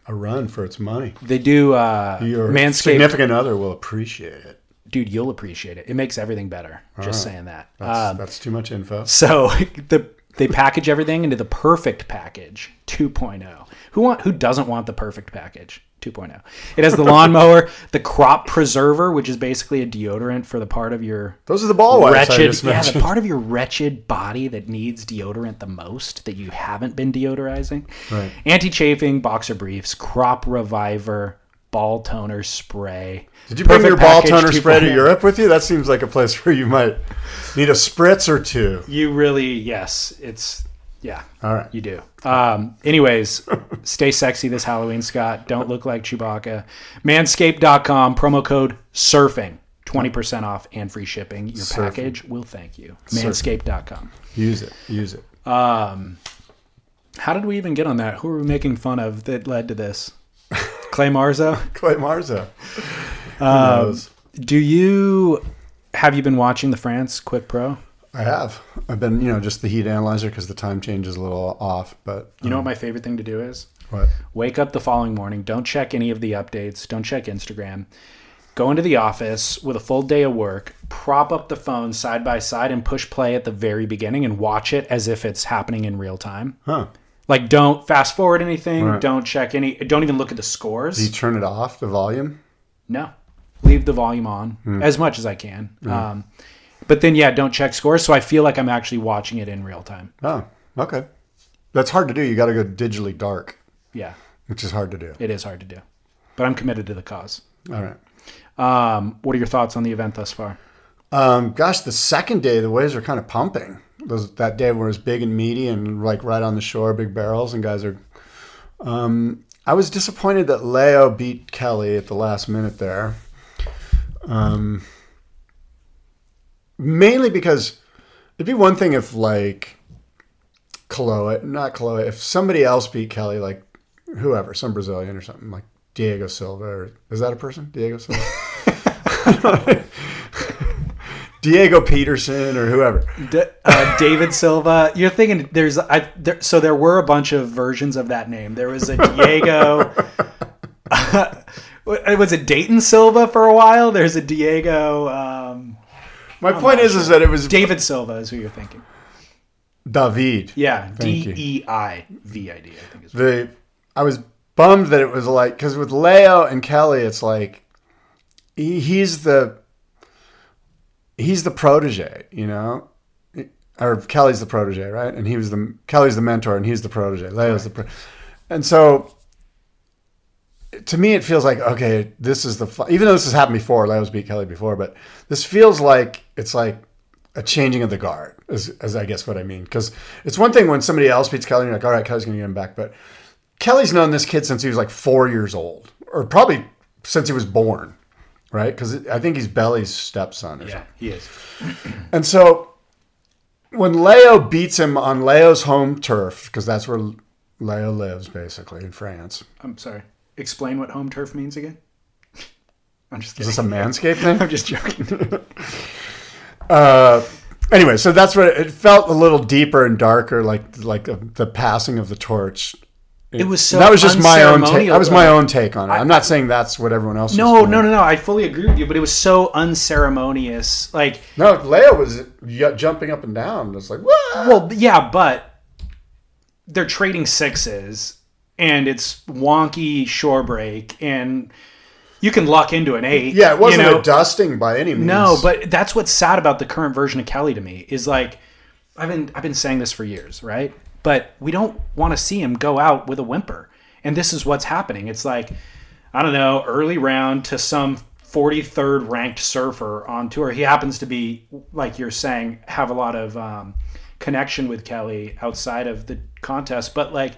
a run for its money. They do uh, Your Manscaped. significant other will appreciate it. Dude, you'll appreciate it. It makes everything better. Just saying that. That's, Um, that's too much info. So the they package everything into the perfect package 2.0. Who want who doesn't want the perfect package 2.0? It has the lawnmower, the crop preserver, which is basically a deodorant for the part of your Those are the ball wretched yeah, the part of your wretched body that needs deodorant the most that you haven't been deodorizing. Right. Anti-chafing boxer briefs, crop reviver, ball toner spray. Did you bring your ball toner spray to Europe with you? That seems like a place where you might need a spritz or two. You really, yes, it's yeah. All right. You do. Um, anyways, stay sexy this Halloween, Scott. Don't look like Chewbacca. Manscaped.com, promo code SURFING. 20% off and free shipping. Your package will thank you. Manscaped.com. Use it. Use it. How did we even get on that? Who were we making fun of that led to this? Clay Marzo? Clay Marzo. Um? Do you have you been watching the France Quik Pro? I have. I've been, you know, just the heat analyzer because the time change is a little off. But You know what my favorite thing to do is? what? Wake up the following morning. Don't check any of the updates. Don't check Instagram. Go into the office with a full day of work, prop up the phone side by side, and push play at the very beginning and watch it as if it's happening in real time. Huh? Like, don't fast forward anything. Right. Don't check any. Don't even look at the scores. Do you turn it off, the volume? No, leave the volume on Hmm. as much as I can. Um, but then, yeah, don't check scores. So I feel like I'm actually watching it in real time. Oh, okay. That's hard to do. You got to go digitally dark, Yeah, which is hard to do. it is hard to do, but I'm committed to the cause. All right. Um, what are your thoughts on the event thus far? Um, gosh, the second day, the waves are kind of pumping. Those, that day where it was big and meaty and like right on the shore, big barrels, and guys are. Um, I was disappointed that Leo beat Kelly at the last minute there. Um, mainly because it'd be one thing if like Kaloa, not Kaloa, if somebody else beat Kelly, like whoever, some Brazilian or something, like Diego Silva, or is that a person? Diego Silva? Diego Peterson or whoever. D- uh, David Silva. You're thinking there's I there, so there were a bunch of versions of that name. There was a Diego. was it Dayton Silva for a while? There's a Diego. Um, My point is, is that it was David Silva is who you're thinking. David. Yeah, D. E I V I D. I think is. The I was bummed that it was like because with Leo and Kelly, it's like he, he's the he's the protege, you know, or Kelly's the protege, right? And he was the Kelly's the mentor, and he's the protege. Leo's the, pro- and so to me, it feels like okay, this is the even though this has happened before. Leo's beat Kelly before, but this feels like it's like a changing of the guard, is, is I guess what I mean. Because it's one thing when somebody else beats Kelly, and you're like, all right, Kelly's going to get him back, but Kelly's known this kid since he was like four years old, or probably since he was born, right? Because I think he's Belly's stepson or Yeah, something. he is. And so when Leo beats him on Leo's home turf, because that's where Leo lives, basically in France. I'm sorry. Explain what home turf means again. I'm just Is this a manscape thing? I'm just joking. Uh, anyway, so that's what it, it felt a little deeper and darker, like like the, the passing of the torch. It was so that was just my own take. That was my own take on it. I'm not saying that's what everyone else. No, no, no, no. I fully agree with you, but it was so unceremonious. Like, No, Leo was jumping up and down. It's like, what? well, yeah, but they're trading sixes, and it's wonky shore break, and you can luck into an eight. yeah, it wasn't you know? a dusting by any means. No, but that's what's sad about the current version of Kelly to me is like I've been I've been saying this for years, right? But we don't want to see him go out with a whimper. And this is what's happening. It's like I don't know, early round to some 43rd ranked surfer on tour. He happens to be like you're saying have a lot of um, connection with Kelly outside of the contest, but like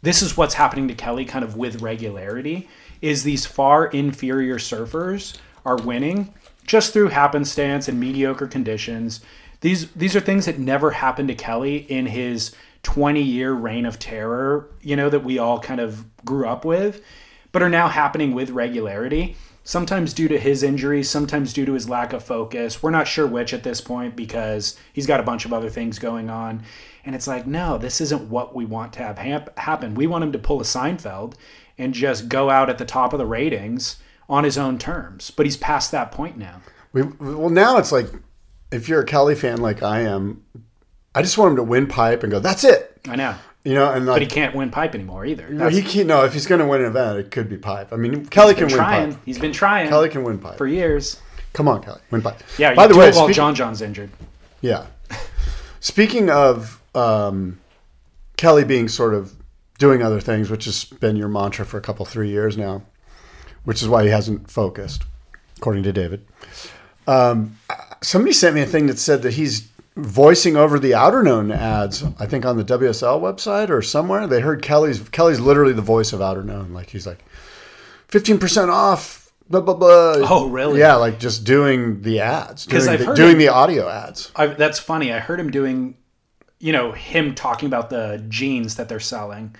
this is what's happening to Kelly kind of with regularity is these far inferior surfers are winning just through happenstance and mediocre conditions. These these are things that never happened to Kelly in his 20 year reign of terror, you know, that we all kind of grew up with, but are now happening with regularity. Sometimes due to his injuries, sometimes due to his lack of focus. We're not sure which at this point because he's got a bunch of other things going on. And it's like, no, this isn't what we want to have hap- happen. We want him to pull a Seinfeld and just go out at the top of the ratings on his own terms. But he's past that point now. We, well, now it's like if you're a Kelly fan like I am, I just want him to win pipe and go. That's it. I know. You know, and like, But he can't win pipe anymore either. No, That's- he can't. No, if he's going to win an event, it could be pipe. I mean, Kelly can win pipe. He's been trying. Kelly can win pipe. for years. Come on, Kelly, win pipe. Yeah. By the way, while speak- John John's injured. yeah. Speaking of um, Kelly being sort of doing other things, which has been your mantra for a couple three years now, which is why he hasn't focused, according to David. Um, somebody sent me a thing that said that he's voicing over the Outerknown ads. I think on the WSL website or somewhere. They heard Kelly's. Kelly's literally the voice of Outerknown. Like he's like fifteen percent off. Blah blah blah. Oh, really? Yeah, like just doing the ads, doing, I've the, heard doing him- the audio ads. I, that's funny. I heard him doing, you know, him talking about the jeans that they're selling,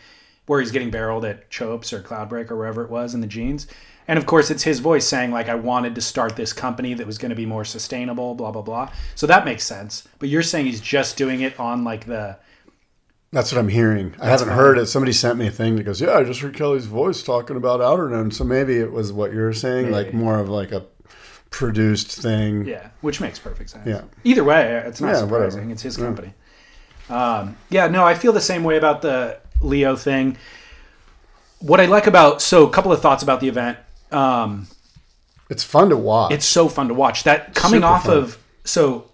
where he's getting barreled at Chopes or Cloudbreak or wherever it was in the jeans. And of course, it's his voice saying like, "I wanted to start this company that was going to be more sustainable." Blah blah blah. So that makes sense. But you're saying he's just doing it on like the That's what I'm hearing. I haven't funny. heard it. Somebody sent me a thing that goes, "Yeah, I just heard Kelly's voice talking about Outerknown." So maybe it was what you're saying, like more of like a produced thing. yeah, which makes perfect sense. Yeah. Either way, it's not Yeah, surprising. whatever. It's his company. Um, yeah, no, I feel the same way about the Leo thing. What I like about so a couple of thoughts about the event. Um, It's fun to watch. it's so fun to watch. That coming Super off fun. of so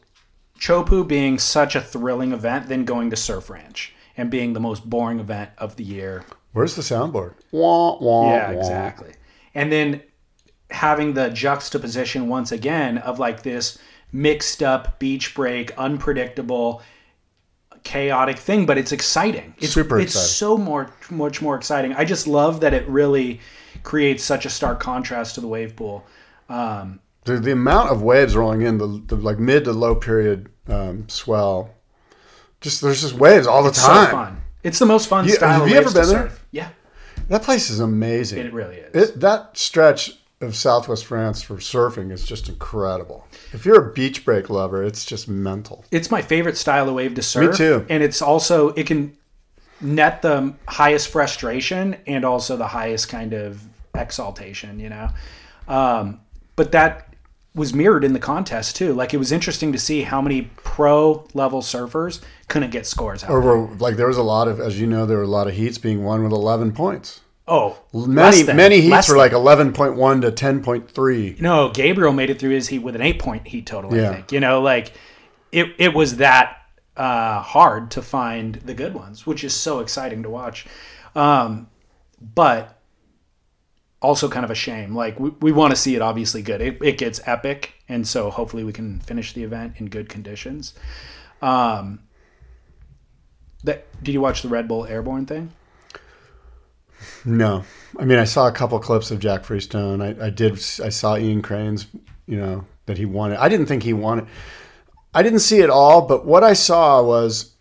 Chopu being such a thrilling event, then going to Surf Ranch and being the most boring event of the year. Where's the soundboard? Wah, wah, Yeah, wah. exactly. And then having the juxtaposition once again of like this mixed up beach break, unpredictable, chaotic thing, but it's exciting. It's Super It's so more much more exciting. I just love that it really creates such a stark contrast to the wave pool. Um, The, the amount of waves rolling in, the, the like mid to low period um, swell. Just there's just waves all the so time. fun. It's the most fun You- style. have of you ever been there? surf. Yeah, That place is amazing. it really is. It, that stretch of Southwest France for surfing is just incredible. If you're a beach break lover, it's just mental. it's my favorite style of wave to surf. Me too. And it's also it can net the highest frustration and also the highest kind of exaltation, you know. Um, but that was mirrored in the contest too. Like it was interesting to see how many pro level surfers couldn't get scores out. Or were, like there was a lot of, as you know, there were a lot of heats being won with 11 points. oh, Many than- many heats were like 11.1 to 10.3. No, Gabriel made it through his heat with an eight point heat total. Yeah. I think you know, like it. It was that uh, hard to find the good ones, which is so exciting to watch. Um, but also kind of a shame. Like we, we want to see it obviously good. It, it gets epic, and so hopefully we can finish the event in good conditions. Um, that did you watch the Red Bull Airborne thing? No, I mean I saw a couple clips of Jack Freestone. I, I did. I saw Ian Crane's. You know that he it. I didn't think he it. I didn't see it all, but what I saw was,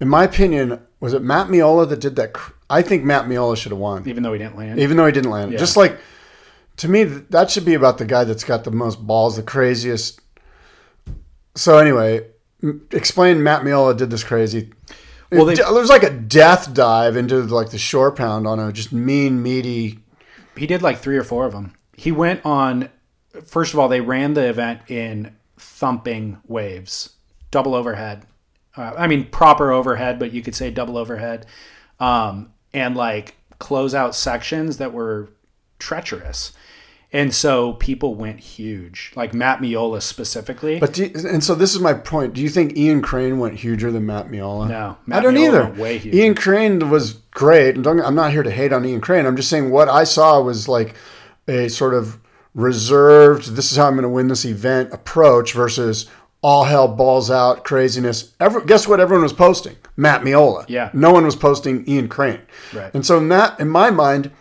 in my opinion, was it Matt Meola that did that? cr- I think Matt Meola should have won, Even though he didn't land. even though he didn't land. Yeah. Just like to me, that should be about the guy that's got the most balls, the craziest. So anyway, m- explain Matt Meola did this crazy. Well, they- there was like a death dive into like the shore pound on a just mean, meaty. He did like three or four of them. He went on. First of all, they ran the event in thumping waves, double overhead. Uh, I mean, proper overhead, but you could say double overhead, um, and like closeout sections that were treacherous. And so people went huge, like Matt Meola specifically. But do you, and so this is my point. Do you think Ian Crane went huger than Matt Meola? No, I don't Meola either. way huger. Ian Crane was great, and don't, I'm not here to hate on Ian Crane. I'm just saying what I saw was like a sort of reserved. This is how I'm going to win this event approach versus all hell balls out craziness. Every, guess what? Everyone was posting Matt Meola. Yeah. no one was posting Ian Crane. Right. And so in that, in my mind,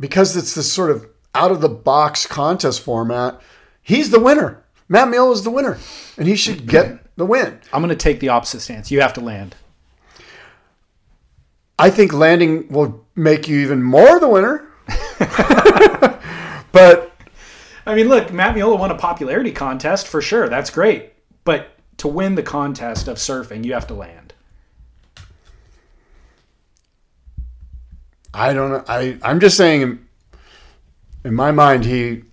because it's this sort of out of the box contest format, He's the winner. Matt Meola is the winner, and he should get the win. I'm going to take the opposite stance. You have to land. I think landing will make you even more the winner. but I mean, look, Matt Meola won a popularity contest for sure. That's great. But to win the contest of surfing, you have to land. I don't know. I I'm just saying, in, my mind, he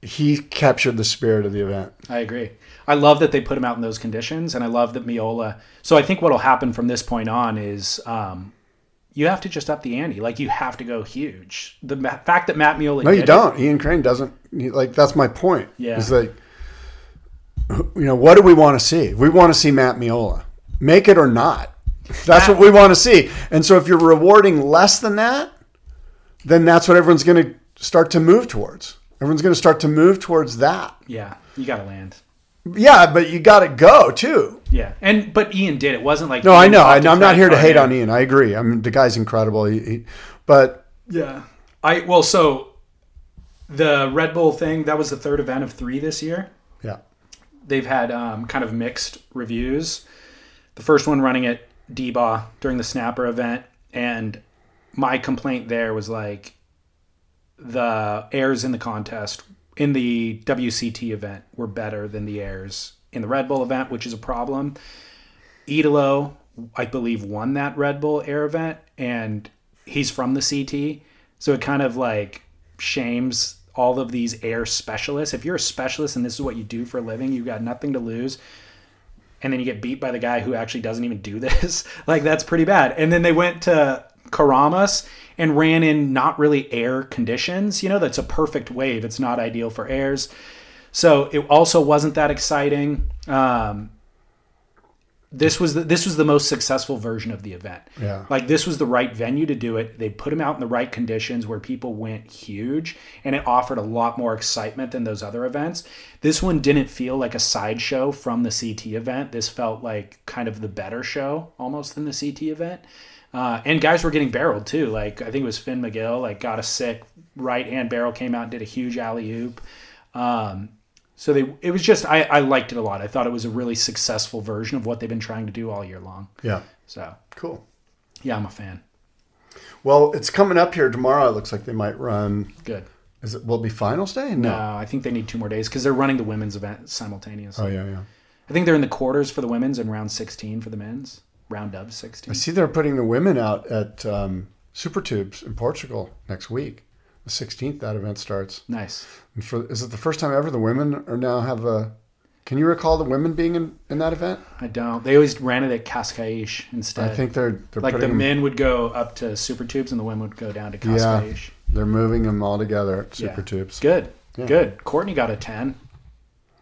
he captured the spirit of the event. I agree. I love that they put him out in those conditions, and I love that Meola. So I think what'll happen from this point on is um, you have to just up the ante. Like you have to go huge. The ma- fact that Matt Meola No, you don't. Ian Crane doesn't. like that's my point. Yeah. Is like, you know, what do we want to see? We want to see Matt Meola make it or not. That's what we want to see. And so if you're rewarding less than that, then that's what everyone's going to start to move towards. Everyone's going to start to move towards that. yeah, you got to land. Yeah, but you got to go too. Yeah, and but Ian did. It wasn't like No, I know. I, popped a I'm not here to hate in. on Ian. I agree. I mean, the guy's incredible. He, he, but Yeah. I well, so the Red Bull thing that was the third event of three this year. yeah, They've had um, kind of mixed reviews. The first one running at D-Bah during the Snapper event, and my complaint there was like the airs in the contest in the WCT event were better than the airs in the Red Bull event, which is a problem. Italo, I believe, won that Red Bull Air event, and he's from the CT, so it kind of like shames all of these air specialists. If you're a specialist and this is what you do for a living, you've got nothing to lose. And then you get beat by the guy who actually doesn't even do this. like that's pretty bad. And then they went to Keramas and ran in not really air conditions. You know, that's a perfect wave. It's not ideal for airs. So it also wasn't that exciting. Um, this was the, this was the most successful version of the event. Yeah. Like this was the right venue to do it. They put him out in the right conditions where people went huge and it offered a lot more excitement than those other events. This one didn't feel like a sideshow from the CT event. This felt like kind of the better show almost than the CT event. Uh, and guys were getting barreled too. Like I think it was Finn McGill, like got a sick right hand barrel, came out and did a huge alley oop. Um, so they, it was just I, I liked it a lot. I thought it was a really successful version of what they've been trying to do all year long. yeah, So cool. yeah, I'm a fan. Well, it's coming up here tomorrow. It looks like they might run. Good. Is it? Will it be finals day? No, I think they need two more days because they're running the women's event simultaneously. Oh yeah, yeah. I think they're in the quarters for the women's and round 16 for the men's. Round of 16. I see they're putting the women out at um, Super Tubes in Portugal next week. The 16th, that event starts. Nice. And for is it the first time ever the women are now have a? Can you recall the women being in, in that event? I don't. They always ran it at Cascais instead. I think they're they're like the them, men would go up to super tubes and the women would go down to yeah they're moving them all together at Yeah. Super Tubes. Good. Yeah. Good. Courtney got a 10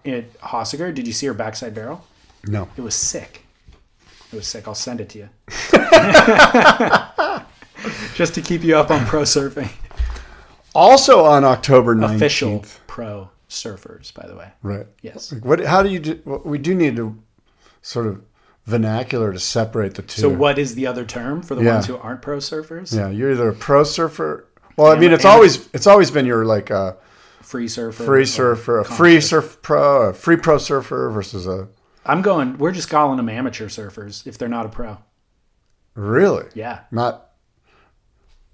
at Hossegor. Did you see her backside barrel? No, It was sick. It was sick. I'll send it to you. Just to keep you up on pro surfing. Also on October 19th. Official pro surfers, by the way. Right. Yes. Like what? How do you do? well, We do need to sort of vernacular to separate the two. So, what is the other term for the Yeah. ones who aren't pro surfers? Yeah, you're either a pro surfer. Well, I mean, it's always it's always been your like a Free surfer. free surfer, a free surf pro, a free pro surfer versus a I'm going, we're just calling them amateur surfers if they're not a pro. really Yeah. not.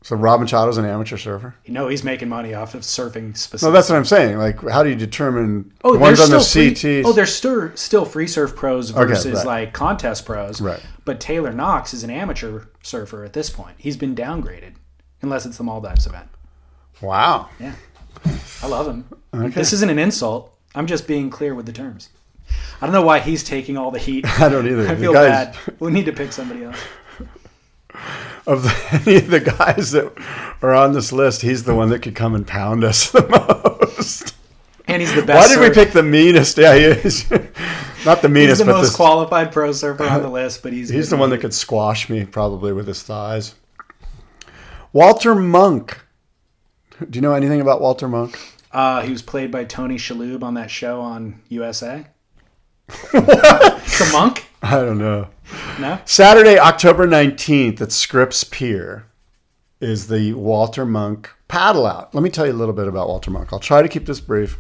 So Rob Machado's an amateur surfer. Know, he's making money off of surfing specifically. No, that's what I'm saying. Like, how do you determine Oh, the ones on the still free- CTs? Oh, there's still still free surf pros versus right. like contest pros. Right. But Taylor Knox is an amateur surfer at this point. He's been downgraded, unless it's the Maldives event. wow. Yeah, I love him. This isn't an insult. I'm just being clear with the terms. I don't know why he's taking all the heat. I don't either. I feel guys- bad. We need to pick somebody else. Of the, any of the guys that are on this list, he's the one that could come and pound us the most. And he's the best. Why did we pick the meanest? Yeah, he is. Not the meanest, He's the but most the, qualified pro surfer on the list, but he's he's the one that could squash me probably with his thighs. Walter Munk. Do you know anything about Walter Munk? Uh, he was played by Tony Shalhoub on that show on USA. The monk? I don't know. No. Saturday, October 19th at Scripps Pier is the Walter Munk paddle out. Let me tell you a little bit about Walter Munk. I'll try to keep this brief.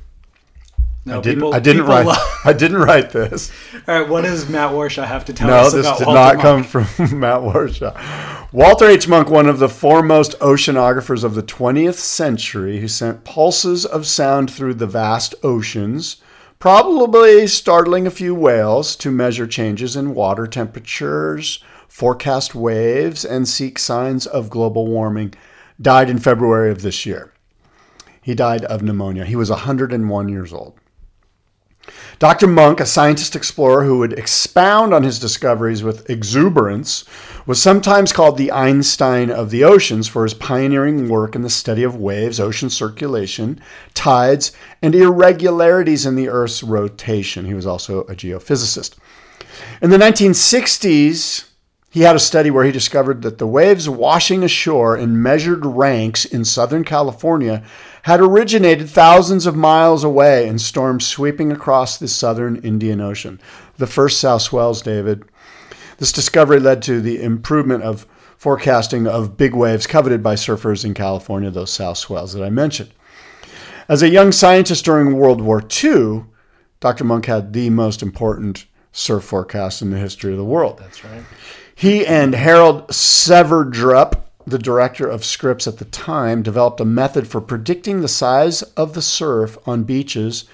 No, I didn't. people- I didn't write. love- I didn't write this. All right, what does Matt Warshaw have to tell No, us this did Walter not Munk? come from Matt Warshaw. Walter H. Munk, one of the foremost oceanographers of the 20th century, who sent pulses of sound through the vast oceans, probably startling a few whales to measure changes in water temperatures, forecast waves, and seek signs of global warming, died in February of this year. He died of pneumonia. He was 101 years old. Dr. Munk, a scientist explorer who would expound on his discoveries with exuberance, was sometimes called the Einstein of the oceans for his pioneering work in the study of waves, ocean circulation, tides, and irregularities in the Earth's rotation. He was also a geophysicist. In the 1960s, he had a study where he discovered that the waves washing ashore in measured ranks in Southern California had originated thousands of miles away in storms sweeping across the southern Indian Ocean. The first south swells, David. This discovery led to the improvement of forecasting of big waves coveted by surfers in California, those south swells that I mentioned. As a young scientist during World War II, Dr. Munk had the most important surf forecast in the history of the world. That's right. He and Harold Sverdrup, the director of Scripps at the time, developed a method for predicting the size of the surf on beaches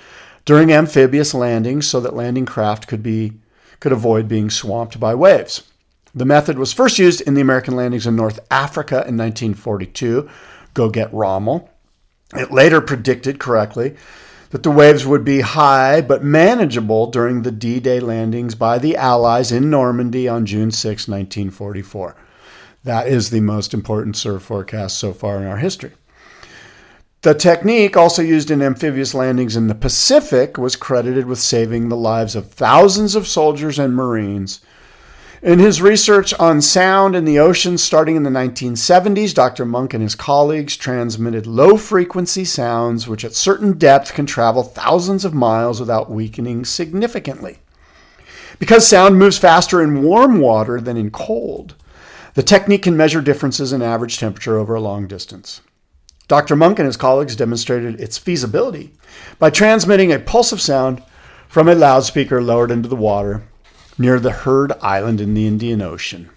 during amphibious landings so that landing craft could be could avoid being swamped by waves. The method was first used in the American landings in North Africa in 1942. Go get Rommel. It later predicted correctly that the waves would be high but manageable during the D Day landings by the Allies in Normandy on June 6, 1944. That is the most important surf forecast so far in our history. The technique, also used in amphibious landings in the Pacific, was credited with saving the lives of thousands of soldiers and Marines. In his research on sound in the ocean starting in the 1970s, Dr. Munk and his colleagues transmitted low frequency sounds which at certain depth can travel thousands of miles without weakening significantly. Because sound moves faster in warm water than in cold, the technique can measure differences in average temperature over a long distance. Dr. Munk and his colleagues demonstrated its feasibility by transmitting a pulse of sound from a loudspeaker lowered into the water near the Heard Island in the Indian Ocean.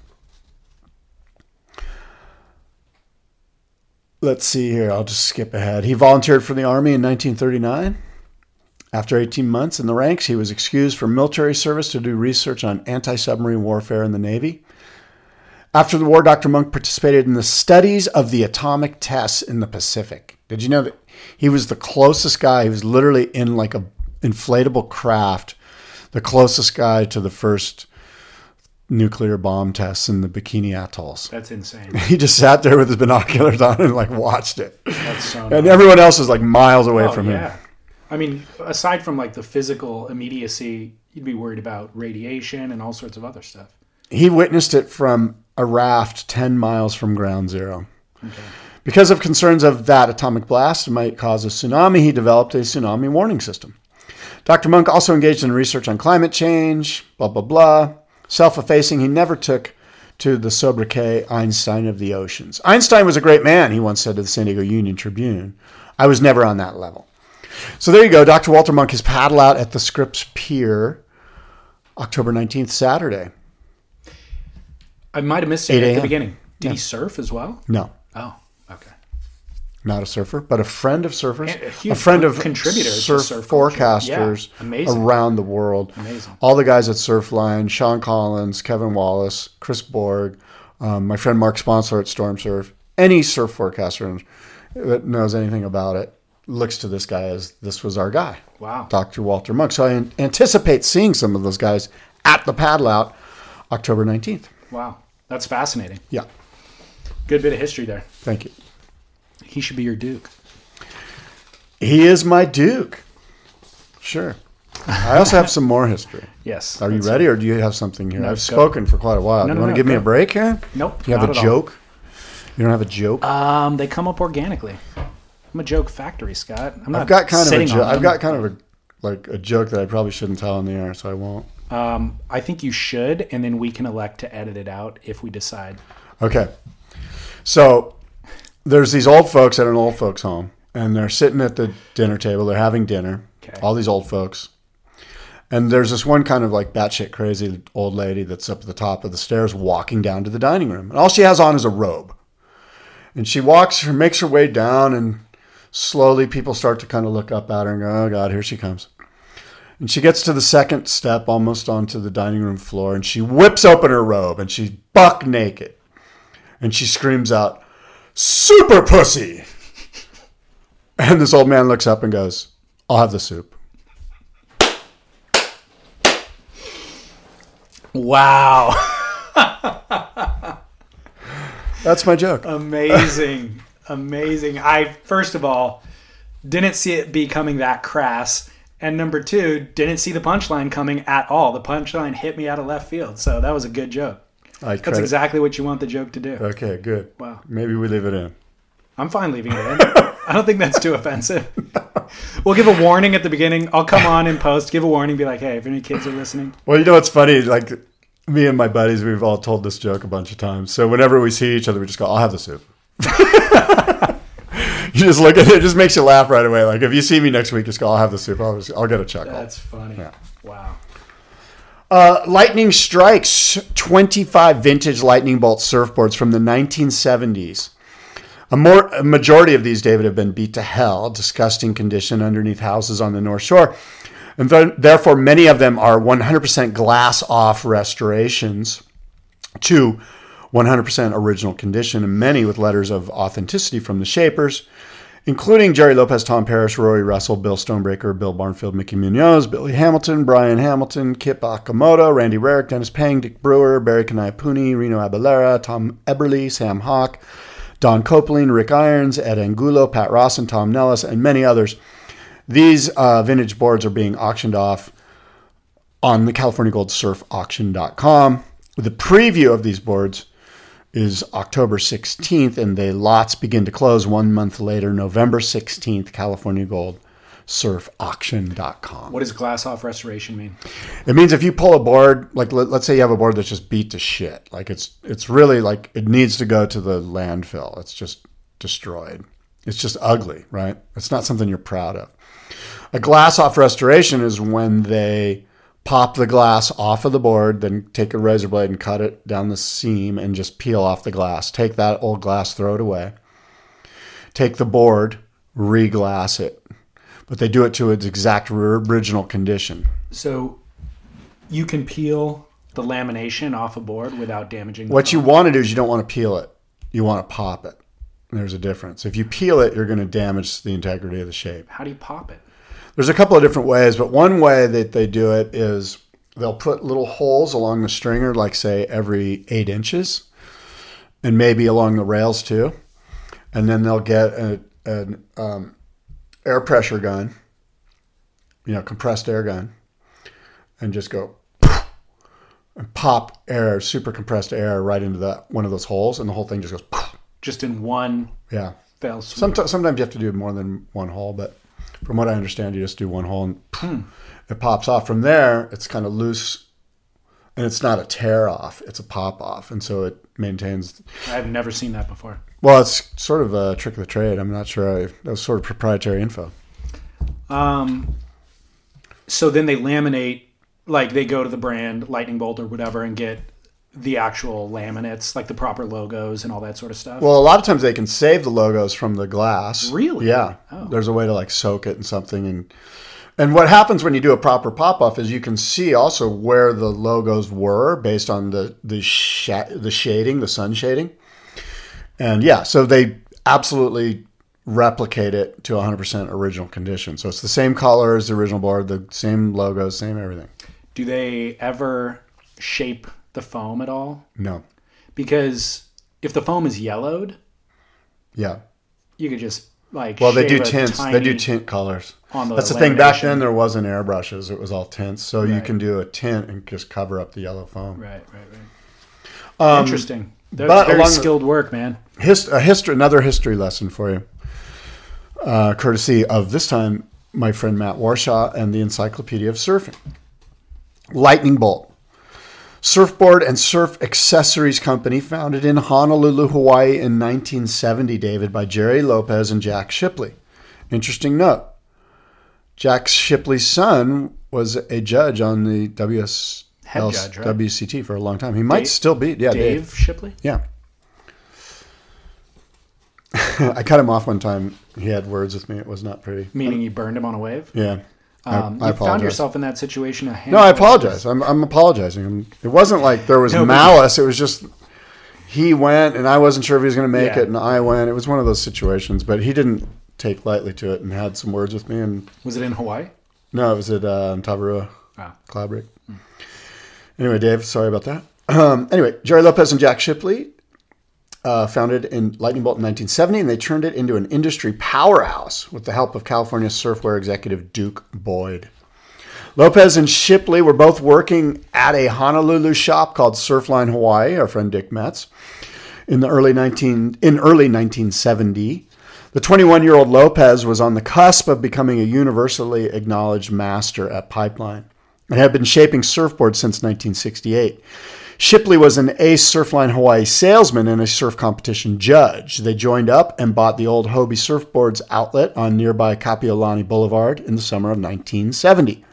Let's see here, I'll just skip ahead. He volunteered for the Army in 1939. After 18 months in the ranks, he was excused from military service to do research on anti submarine warfare in the Navy. After the war, Dr. Munk participated in the studies of the atomic tests in the Pacific. Did you know that he was the closest guy? He was literally in like a inflatable craft, the closest guy to the first nuclear bomb tests in the Bikini Atolls. That's insane. He just sat there with his binoculars on and like watched it, That's so. and nuts. everyone else is like miles away Oh, from yeah. him. I mean, aside from like the physical immediacy, you'd be worried about radiation and all sorts of other stuff. He witnessed it from a raft 10 miles from ground zero. Okay. Because of concerns of that atomic blast might cause a tsunami, he developed a tsunami warning system. Dr. Munk also engaged in research on climate change, blah, blah, blah. Self effacing, he never took to the sobriquet Einstein of the oceans. Einstein was a great man, he once said to the San Diego Union Tribune. I was never on that level. So there you go. Dr. Walter Munk, his paddle out at the Scripps Pier, October 19th, Saturday. I might have missed it at the beginning. Did he surf as well? No, Oh. Not a surfer, but a friend of surfers, a a, friend of contributor to surf, surf forecasters Yeah, around the world. Amazing. All the guys at Surfline, Sean Collins, Kevin Wallis, Chris Borg, um, my friend Mark Sponsler at Storm Surf. Any surf forecaster that knows anything about it looks to this guy as this was our guy, Wow. Dr. Walter Munk. So I an- anticipate seeing some of those guys at the paddle out October 19th. Wow. That's fascinating. Yeah, Good bit of history there. thank you. He should be your Duke. He is my Duke. Sure. I also have some more history. Yes. Are you ready, or do you have something here? No, I've go. spoken for quite a while. No, you no, want to give me a break here? Nope. You have a at all. joke? You don't have a joke? Um, they come up organically. I'm a joke factory, Scott. I'm not I've got kind of a joke. on I've got kind of a like a joke that I probably shouldn't tell on the air, so I won't. Um, I think you should, and then we can elect to edit it out if we decide. Okay. So there's these old folks at an old folks home, and they're sitting at the dinner table. They're having dinner. Okay. All these old folks. And there's this one kind of like batshit crazy old lady that's up at the top of the stairs walking down to the dining room. And all she has on is a robe. And she walks, her makes her way down, and slowly people start to kind of look up at her and go, oh God, here she comes. And she gets to the second step, almost onto the dining room floor, and she whips open her robe and she's buck naked. And she screams out, Super pussy! And this old man looks up and goes, I'll have the soup. Wow. That's my joke. Amazing. Amazing. I, first of all, didn't see it becoming that crass. And number two, didn't see the punchline coming at all. The punchline hit me out of left field. So that was a good joke. I That's exactly what you want the joke to do. Okay, good. Wow. Maybe we leave it in. I'm fine leaving it in. I don't think that's too offensive. We'll give a warning at the beginning. I'll come on in post, give a warning, be like, hey, if any kids are listening, Well, you know what's funny? Like me and my buddies, we've all told this joke a bunch of times. So whenever we see each other, we just go, "I'll have the soup." you just look at it; it just makes you laugh right away. Like if you see me next week, just go, "I'll have the soup." I'll, just, I'll get a chuckle. that's funny. Yeah. Wow. Uh, Lightning Strikes 25 vintage Lightning Bolt surfboards from the 1970s. A, more, a majority of these, David, have been beat to hell, disgusting condition underneath houses on the North Shore. And th- therefore, many of them are 100% glass off restorations to 100% original condition, and many with letters of authenticity from the shapers, including Gerry Lopez, Tom Parrish, Rory Russell, Bill Stonebreaker, Bill Barnfield, Mickey Munoz, Billy Hamilton, Brian Hamilton, Kip Akamoto, Randy Rarick, Dennis Pang, Dick Brewer, Barry Kanai Reno Abellira, Tom Eberly, Sam Hawk, Don Copeland, Rick Irons, Ed Angulo, Pat Ross, and Tom Nellis, and many others. These uh, vintage boards are being auctioned off on the California Gold Surf. The preview of these boards is October 16th, and the lots begin to close one month later, November 16th, California Gold Surf Auction.com. What does glass off restoration mean? It means if you pull a board, like let, us say you have a board that's just beat to shit, like it's it's really like it needs to go to the landfill. It's just destroyed. It's just ugly, right? It's not something you're proud of. A glass off restoration is when they pop the glass off of the board, then take a razor blade and cut it down the seam and just peel off the glass. Take that old glass, throw it away. Take the board, re-glass it. But they do it to its exact original condition. So you can peel the lamination off a board without damaging the What you want to do is you don't want to peel it. You want to pop it. There's a difference. If you peel it, you're going to damage the integrity of the shape. How do you pop it? There's a couple of different ways, but one way that they do it is they'll put little holes along the stringer, like say every eight inches, and maybe along the rails too. And then they'll get a, an um, air pressure gun, you know, compressed air gun, and just go and pop air, super compressed air, right into that one of those holes, and the whole thing just goes. Just in one Yeah. fell swoop. Sometimes, sometimes you have to do more than one hole, but from what I understand, you just do one hole and it pops off. From there, it's kind of loose, and it's not a tear off; it's a pop off, and so it maintains. I've never seen that before. Well, it's sort of a trick of the trade. I'm not sure. I, that was sort of proprietary info. Um, so then they laminate, like they go to the brand Lightning Bolt or whatever and get the actual laminates, like the proper logos and all that sort of stuff. Well, a lot of times they can save the logos from the glass. Really? Yeah. Oh. There's a way to like soak it in something and and what happens when you do a proper pop off is you can see also where the logos were based on the the sh- the shading, the sun shading. And yeah, so they absolutely replicate it to 100% original condition. So it's the same color as the original board, the same logos, same everything. do they ever shape the foam at all? No. Because if the foam is yellowed, Yeah. you could just like Well, they do tints. They do tint colors. on the That's the thing. Back then, there wasn't airbrushes. It was all tints. So you can do a tint and just cover up the yellow foam. Right, right, right. Interesting. That's Um, but very along the- skilled work, man. Hist- a history, another history lesson for you, uh, courtesy of this time my friend Matt Warshaw and the Encyclopedia of Surfing. Lightning Bolt, surfboard and surf accessories company founded in Honolulu, Hawaii in 1970. David by Gerry Lopez and Jack Shipley. Interesting note. Jack Shipley's son was a judge on the WS Head judge, right? WCT for a long time. He might Dave- still be. Yeah, Dave. Dave Shipley. Yeah. I cut him off one time. He had words with me. It was not pretty. Meaning you burned him on a wave. Yeah. Um, I, I you found yourself in that situation. A No, I apologize. I'm, I'm apologizing. I'm, it wasn't like there was No, malice. It was just he went and I wasn't sure if he was going to make Yeah. it, and I went. It was one of those situations, but he didn't take lightly to it and had some words with me. And Was it in Hawaii? no, it was at uh, Tavarua Ah. Cloud Break. Anyway, Dave, sorry about that. Um, anyway, Gerry Lopez and Jack Shipley uh, founded in Lightning Bolt in 1970, and they turned it into an industry powerhouse with the help of California surfwear executive Duke Boyd. Lopez and Shipley were both working at a Honolulu shop called Surfline Hawaii. Our friend Dick Metz in the early 19 in early 1970. The 21 year old Lopez was on the cusp of becoming a universally acknowledged master at Pipeline and had been shaping surfboards since 1968. Shipley was an ace Surfline Hawaii salesman and a surf competition judge. They joined up and bought the old Hobie Surfboards outlet on nearby Kapiolani Boulevard in the summer of 1970.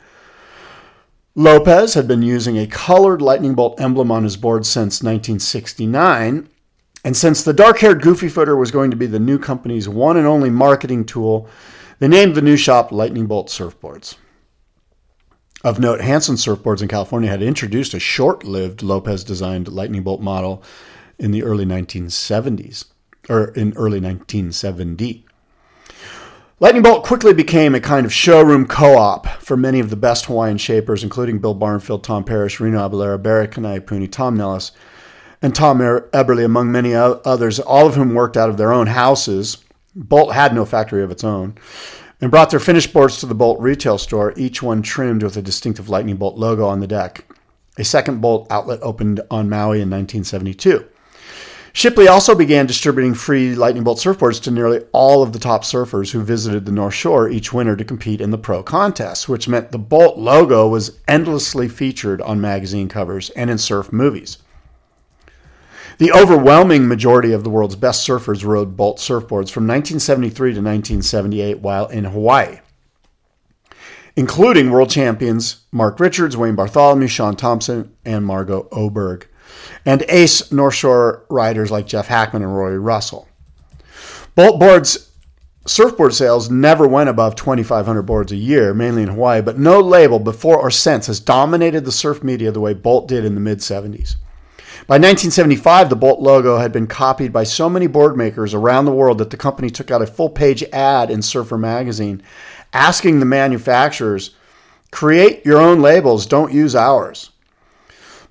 Lopez had been using a colored lightning bolt emblem on his board since 1969, and since the dark haired goofy footer was going to be the new company's one and only marketing tool, they named the new shop Lightning Bolt Surfboards. Of note, Hansen Surfboards in California had introduced a short lived Lopez designed Lightning Bolt model in the early 1970s, or in early 1970. Lightning Bolt quickly became a kind of showroom co-op for many of the best Hawaiian shapers, including Bill Barnfield, Tom Parrish, Reno Abellira, Barry Kanai Tom Nellis, and Tom Er- Eberly, among many others, all of whom worked out of their own houses. Bolt had no factory of its own, and brought their finished boards to the Bolt retail store, each one trimmed with a distinctive Lightning Bolt logo on the deck. A second Bolt outlet opened on Maui in 1972. Shipley also began distributing free Lightning Bolt surfboards to nearly all of the top surfers who visited the North Shore each winter to compete in the pro contests, which meant the Bolt logo was endlessly featured on magazine covers and in surf movies. The overwhelming majority of the world's best surfers rode Bolt surfboards from 1973 to 1978 while in Hawaii, including world champions Mark Richards, Wayne Bartholomew, Shaun Tomson, and Margo Oberg and ace North Shore riders like Jeff Hakman and Rory Russell. Bolt boards surfboard sales never went above 2,500 boards a year, mainly in Hawaii, but no label before or since has dominated the surf media the way Bolt did in the mid 70s. By 1975, the Bolt logo had been copied by so many board makers around the world that the company took out a full page ad in Surfer magazine asking the manufacturers, create your own labels, don't use ours.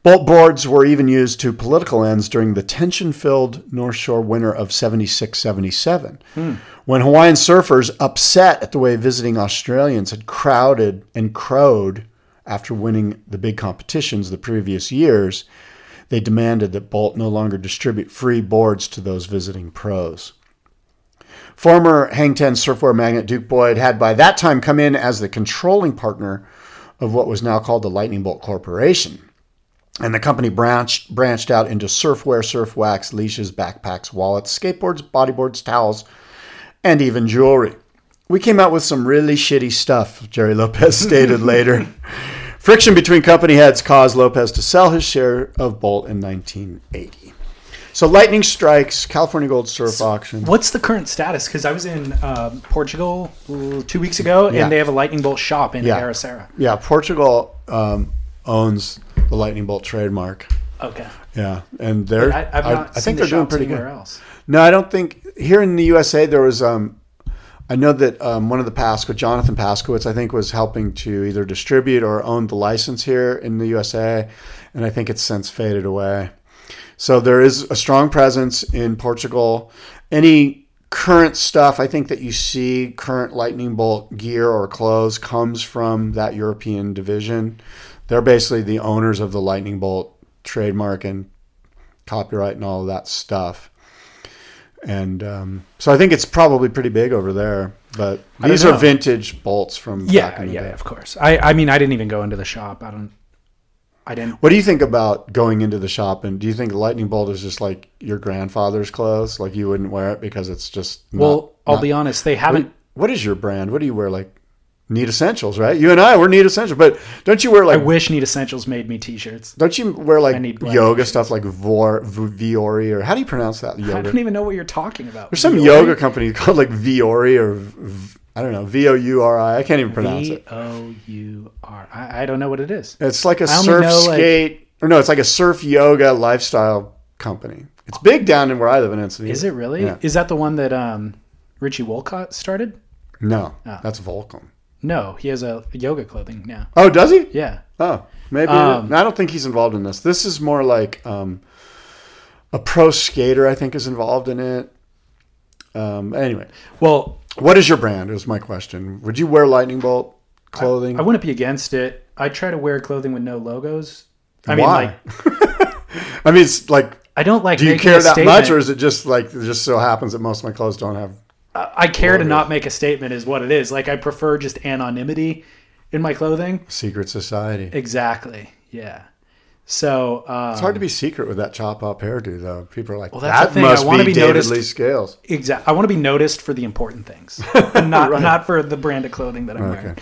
Bolt boards were even used to political ends during the tension filled North Shore winter of 76 77, hmm. when Hawaiian surfers, upset at the way visiting Australians had crowded and crowed after winning the big competitions the previous years, they demanded that Bolt no longer distribute free boards to those visiting pros. Former Hang Ten surfwear magnate Duke Boyd had by that time come in as the controlling partner of what was now called the Lightning Bolt Corporation and the company branched branched out into surfwear, surf wax, leashes, backpacks, wallets, skateboards, bodyboards, towels, and even jewelry. We came out with some really shitty stuff, Gerry Lopez stated later. Friction between company heads caused Lopez to sell his share of Bolt in 1980. So lightning strikes, California Gold Surf Auction. What's the current status? Because I was in uh, Portugal two weeks ago, Yeah. and they have a lightning bolt shop in Yeah. Ericeira. Yeah, Portugal um, owns the Lightning Bolt trademark. Okay, Yeah, and they're I, I've I- not I, seen think the they're doing pretty good. anywhere else. No, I don't think here in the USA there was. Um, I know that um, one of the Pasco, Jonathan Paskowitz, I think was helping to either distribute or own the license here in the USA, and I think it's since faded away. So there is a strong presence in Portugal. Any current stuff I think that you see, current Lightning Bolt gear or clothes, comes from that European division. They're basically the owners of the Lightning Bolt trademark and copyright and all of that stuff. And um, so I think it's probably pretty big over there. But these are vintage bolts from Yeah, back in the yeah, day. of course. I, I mean, I didn't even go into the shop. I don't. I didn't. What do you think about going into the shop and do you think lightning bolt is just like your grandfather's clothes? Like you wouldn't wear it because it's just not, Well, I'll not- be honest. They haven't. what is your brand? What do you wear? Like Need essentials, right? You and I, we're need essentials. But don't you wear like? I wish Need Essentials made me T-shirts. don't you wear like need yoga t-shirts. stuff like Vor, v- Viore or how do you pronounce that? Yoga? I don't even know what you're talking about. There's some yoga company called like Viore or v- I don't know V O U R I. I can't even pronounce V it. O U R. I I don't know what it is. It's like a surf know, like- skate or no, it's like a surf yoga lifestyle company. It's big down in where I live in Encinitas. Is it really? Yeah. Is that the one that um, Richie Woolcott started? No, Oh. that's Volcom. No, he has a yoga clothing now. Oh, does he? Yeah. Oh, maybe. Um, I don't think he's involved in this. This is more like um, a pro skater. I think is involved in it. Um, anyway, Well, what is your brand? Is my question. Would you wear Lightning Bolt clothing? I wouldn't be against it. I try to wear clothing with no logos. I mean, Why? like, I mean, it's like, I don't like. do you care that statement. much, or is it just like it just so happens that most of my clothes don't have? I care to not make a statement, is what it is. Like, I prefer just anonymity in my clothing. Secret society. Exactly. Yeah. So um, It's hard to be secret with that chop up hairdo, though. People are like, that's the that thing. I must wanna be, be David noticed- Lee Scales. Exactly. I want to be noticed for the important things, and not not for the brand of clothing that I'm wearing.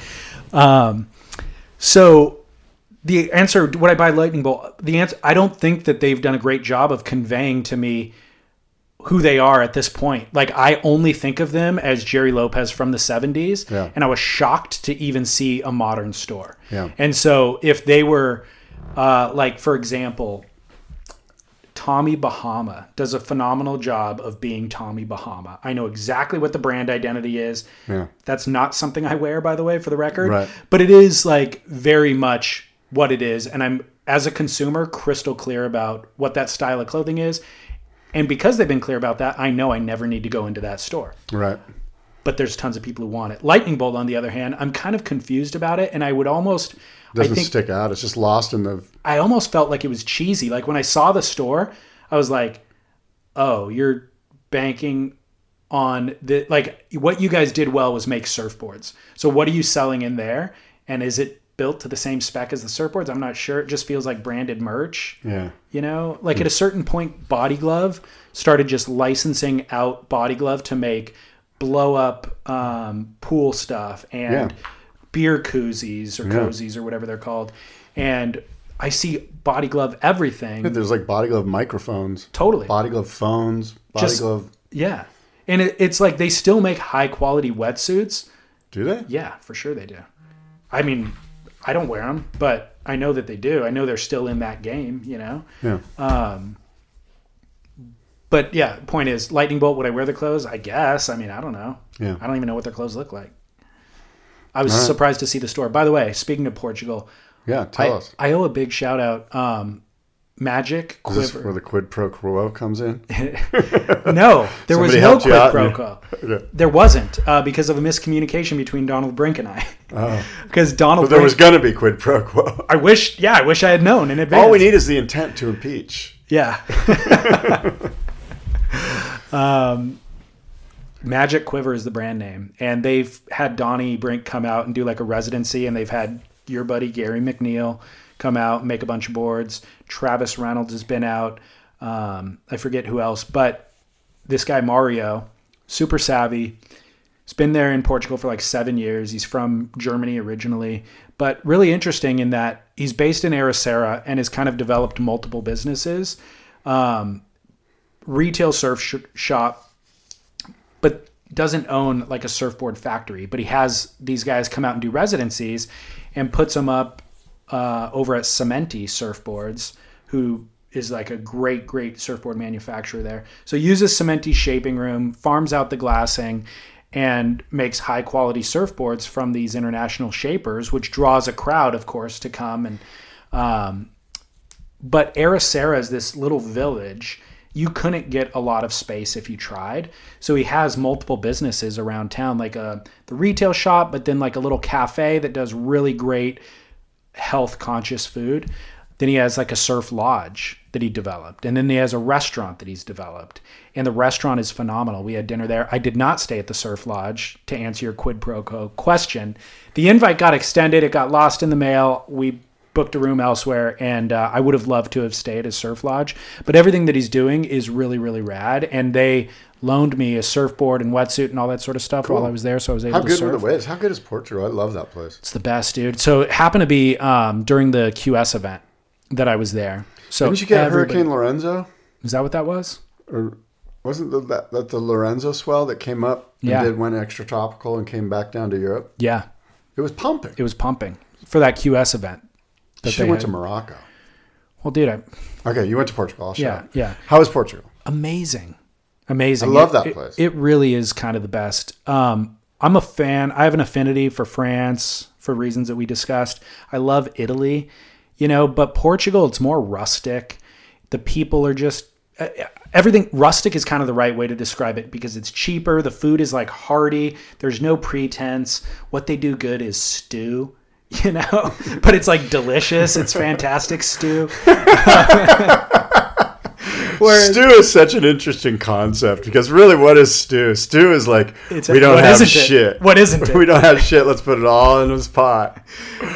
Um, so the answer, would I buy Lightning Bolt? The answer, I don't think that they've done a great job of conveying to me who they are at this point. Like I only think of them as Gerry Lopez from the 70s, Yeah. and I was shocked to even see a modern store. Yeah. And so if they were, uh, like for example, Tommy Bahama does a phenomenal job of being Tommy Bahama. I know exactly what the brand identity is. Yeah. That's not something I wear, by the way, for the record. Right. But it is like very much what it is. And I'm, as a consumer, crystal clear about what that style of clothing is. And because they've been clear about that, I know I never need to go into that store. Right. But there's tons of people who want it. Lightning Bolt, on the other hand, I'm kind of confused about it. And I would almost, Doesn't I think, stick out. It's just lost in the. I almost felt like it was cheesy. Like when I saw the store, I was like, "Oh, you're banking on the like what you guys did well was make surfboards. So what are you selling in there? And is it built to the same spec as the surfboards? I'm not sure. It just feels like branded merch. Yeah. You know, like at a certain point, Body Glove started just licensing out Body Glove to make blow up um, pool stuff and Yeah. beer koozies or cozies or whatever they're called. And I see Body Glove everything. There's like body glove microphones. Totally. Body glove phones. Body Just- glove. Yeah. And it, it's like they still make high quality wetsuits. Do they? Yeah, for sure they do. I mean, I don't wear them, but I know that they do. I know they're still in that game, you know? Yeah. Um, but yeah, point is, Lightning Bolt, would I wear the clothes? I guess. I mean, I don't know. Yeah. I don't even know what their clothes look like. I was right. surprised to see the store. By the way, speaking of Portugal, Yeah. Tell I, us. I owe a big shout out. Um, Magic Is this Quiver. where the quid pro quo comes in? No, there was no quid pro quo. Okay. There wasn't uh, because of a miscommunication between Donald Brink and I. Because Donald But there Brink, was going to be quid pro quo. I wish, yeah, I wish I had known in advance. All we need is the intent to impeach. Yeah. um, Magic Quiver is the brand name, and they've had Donnie Brink come out and do like a residency, and they've had your buddy Gary McNeil come out make a bunch of boards. Travis Reynolds has been out. Um, I forget who else, but this guy Mario, super savvy. He's been there in Portugal for like seven years. He's from Germany originally, but really interesting in that he's based in Ericeira and has kind of developed multiple businesses, um, retail surf sh- shop, but doesn't own like a surfboard factory. But he has these guys come out and do residencies and puts them up uh, over at Semente Surfboards, who is like a great, great surfboard manufacturer there. So uses Semente shaping room, farms out the glassing, and makes high quality surfboards from these international shapers, which draws a crowd, of course, to come and. Um, but Ericeira is this little village. You couldn't get a lot of space if you tried. So he has multiple businesses around town, like a the retail shop, but then like a little cafe that does really great health conscious food. Then he has like a surf lodge that he developed. And then he has a restaurant that he's developed. And the restaurant is phenomenal. We had dinner there. I did not stay at the surf lodge to answer your quid pro quo question. The invite got extended, it got lost in the mail. We booked a room elsewhere, and uh, I would have loved to have stayed at Surf Lodge. But everything that he's doing is really, really rad. And they loaned me a surfboard and wetsuit and all that sort of stuff while I was there, so I was able. How to good surf. were the waves? How good is Portugal? I love that place. It's the best, dude. So it happened to be um, during the QS event that I was there. So Didn't you get Hurricane Lorenzo? Is that what that was? Or wasn't the, that, that the Lorenzo swell that came up and Yeah. did went extra tropical and came back down to Europe? Yeah, It was pumping. it was pumping for that QS event. that She they went to. Morocco. Well, dude, I, Okay, you went to Portugal. Yeah, yeah. How was Portugal? amazing, amazing. I love It- that it- place. It, really is kind of the best. Um, I'm a fan. I have an affinity for France for reasons that we discussed. I love Italy, you know, but Portugal, it's more rustic. The people are just uh, everything rustic is kind of the right way to describe it because it's cheaper. The food is like hearty. There's no pretense. What they do good is stew. You know, but it's like delicious. It's fantastic stew. Whereas- stew is such an interesting concept because really, what is stew? Stew is like It's we don't have isn't it? shit. What isn't it? We don't have shit. Let's put it all in this pot.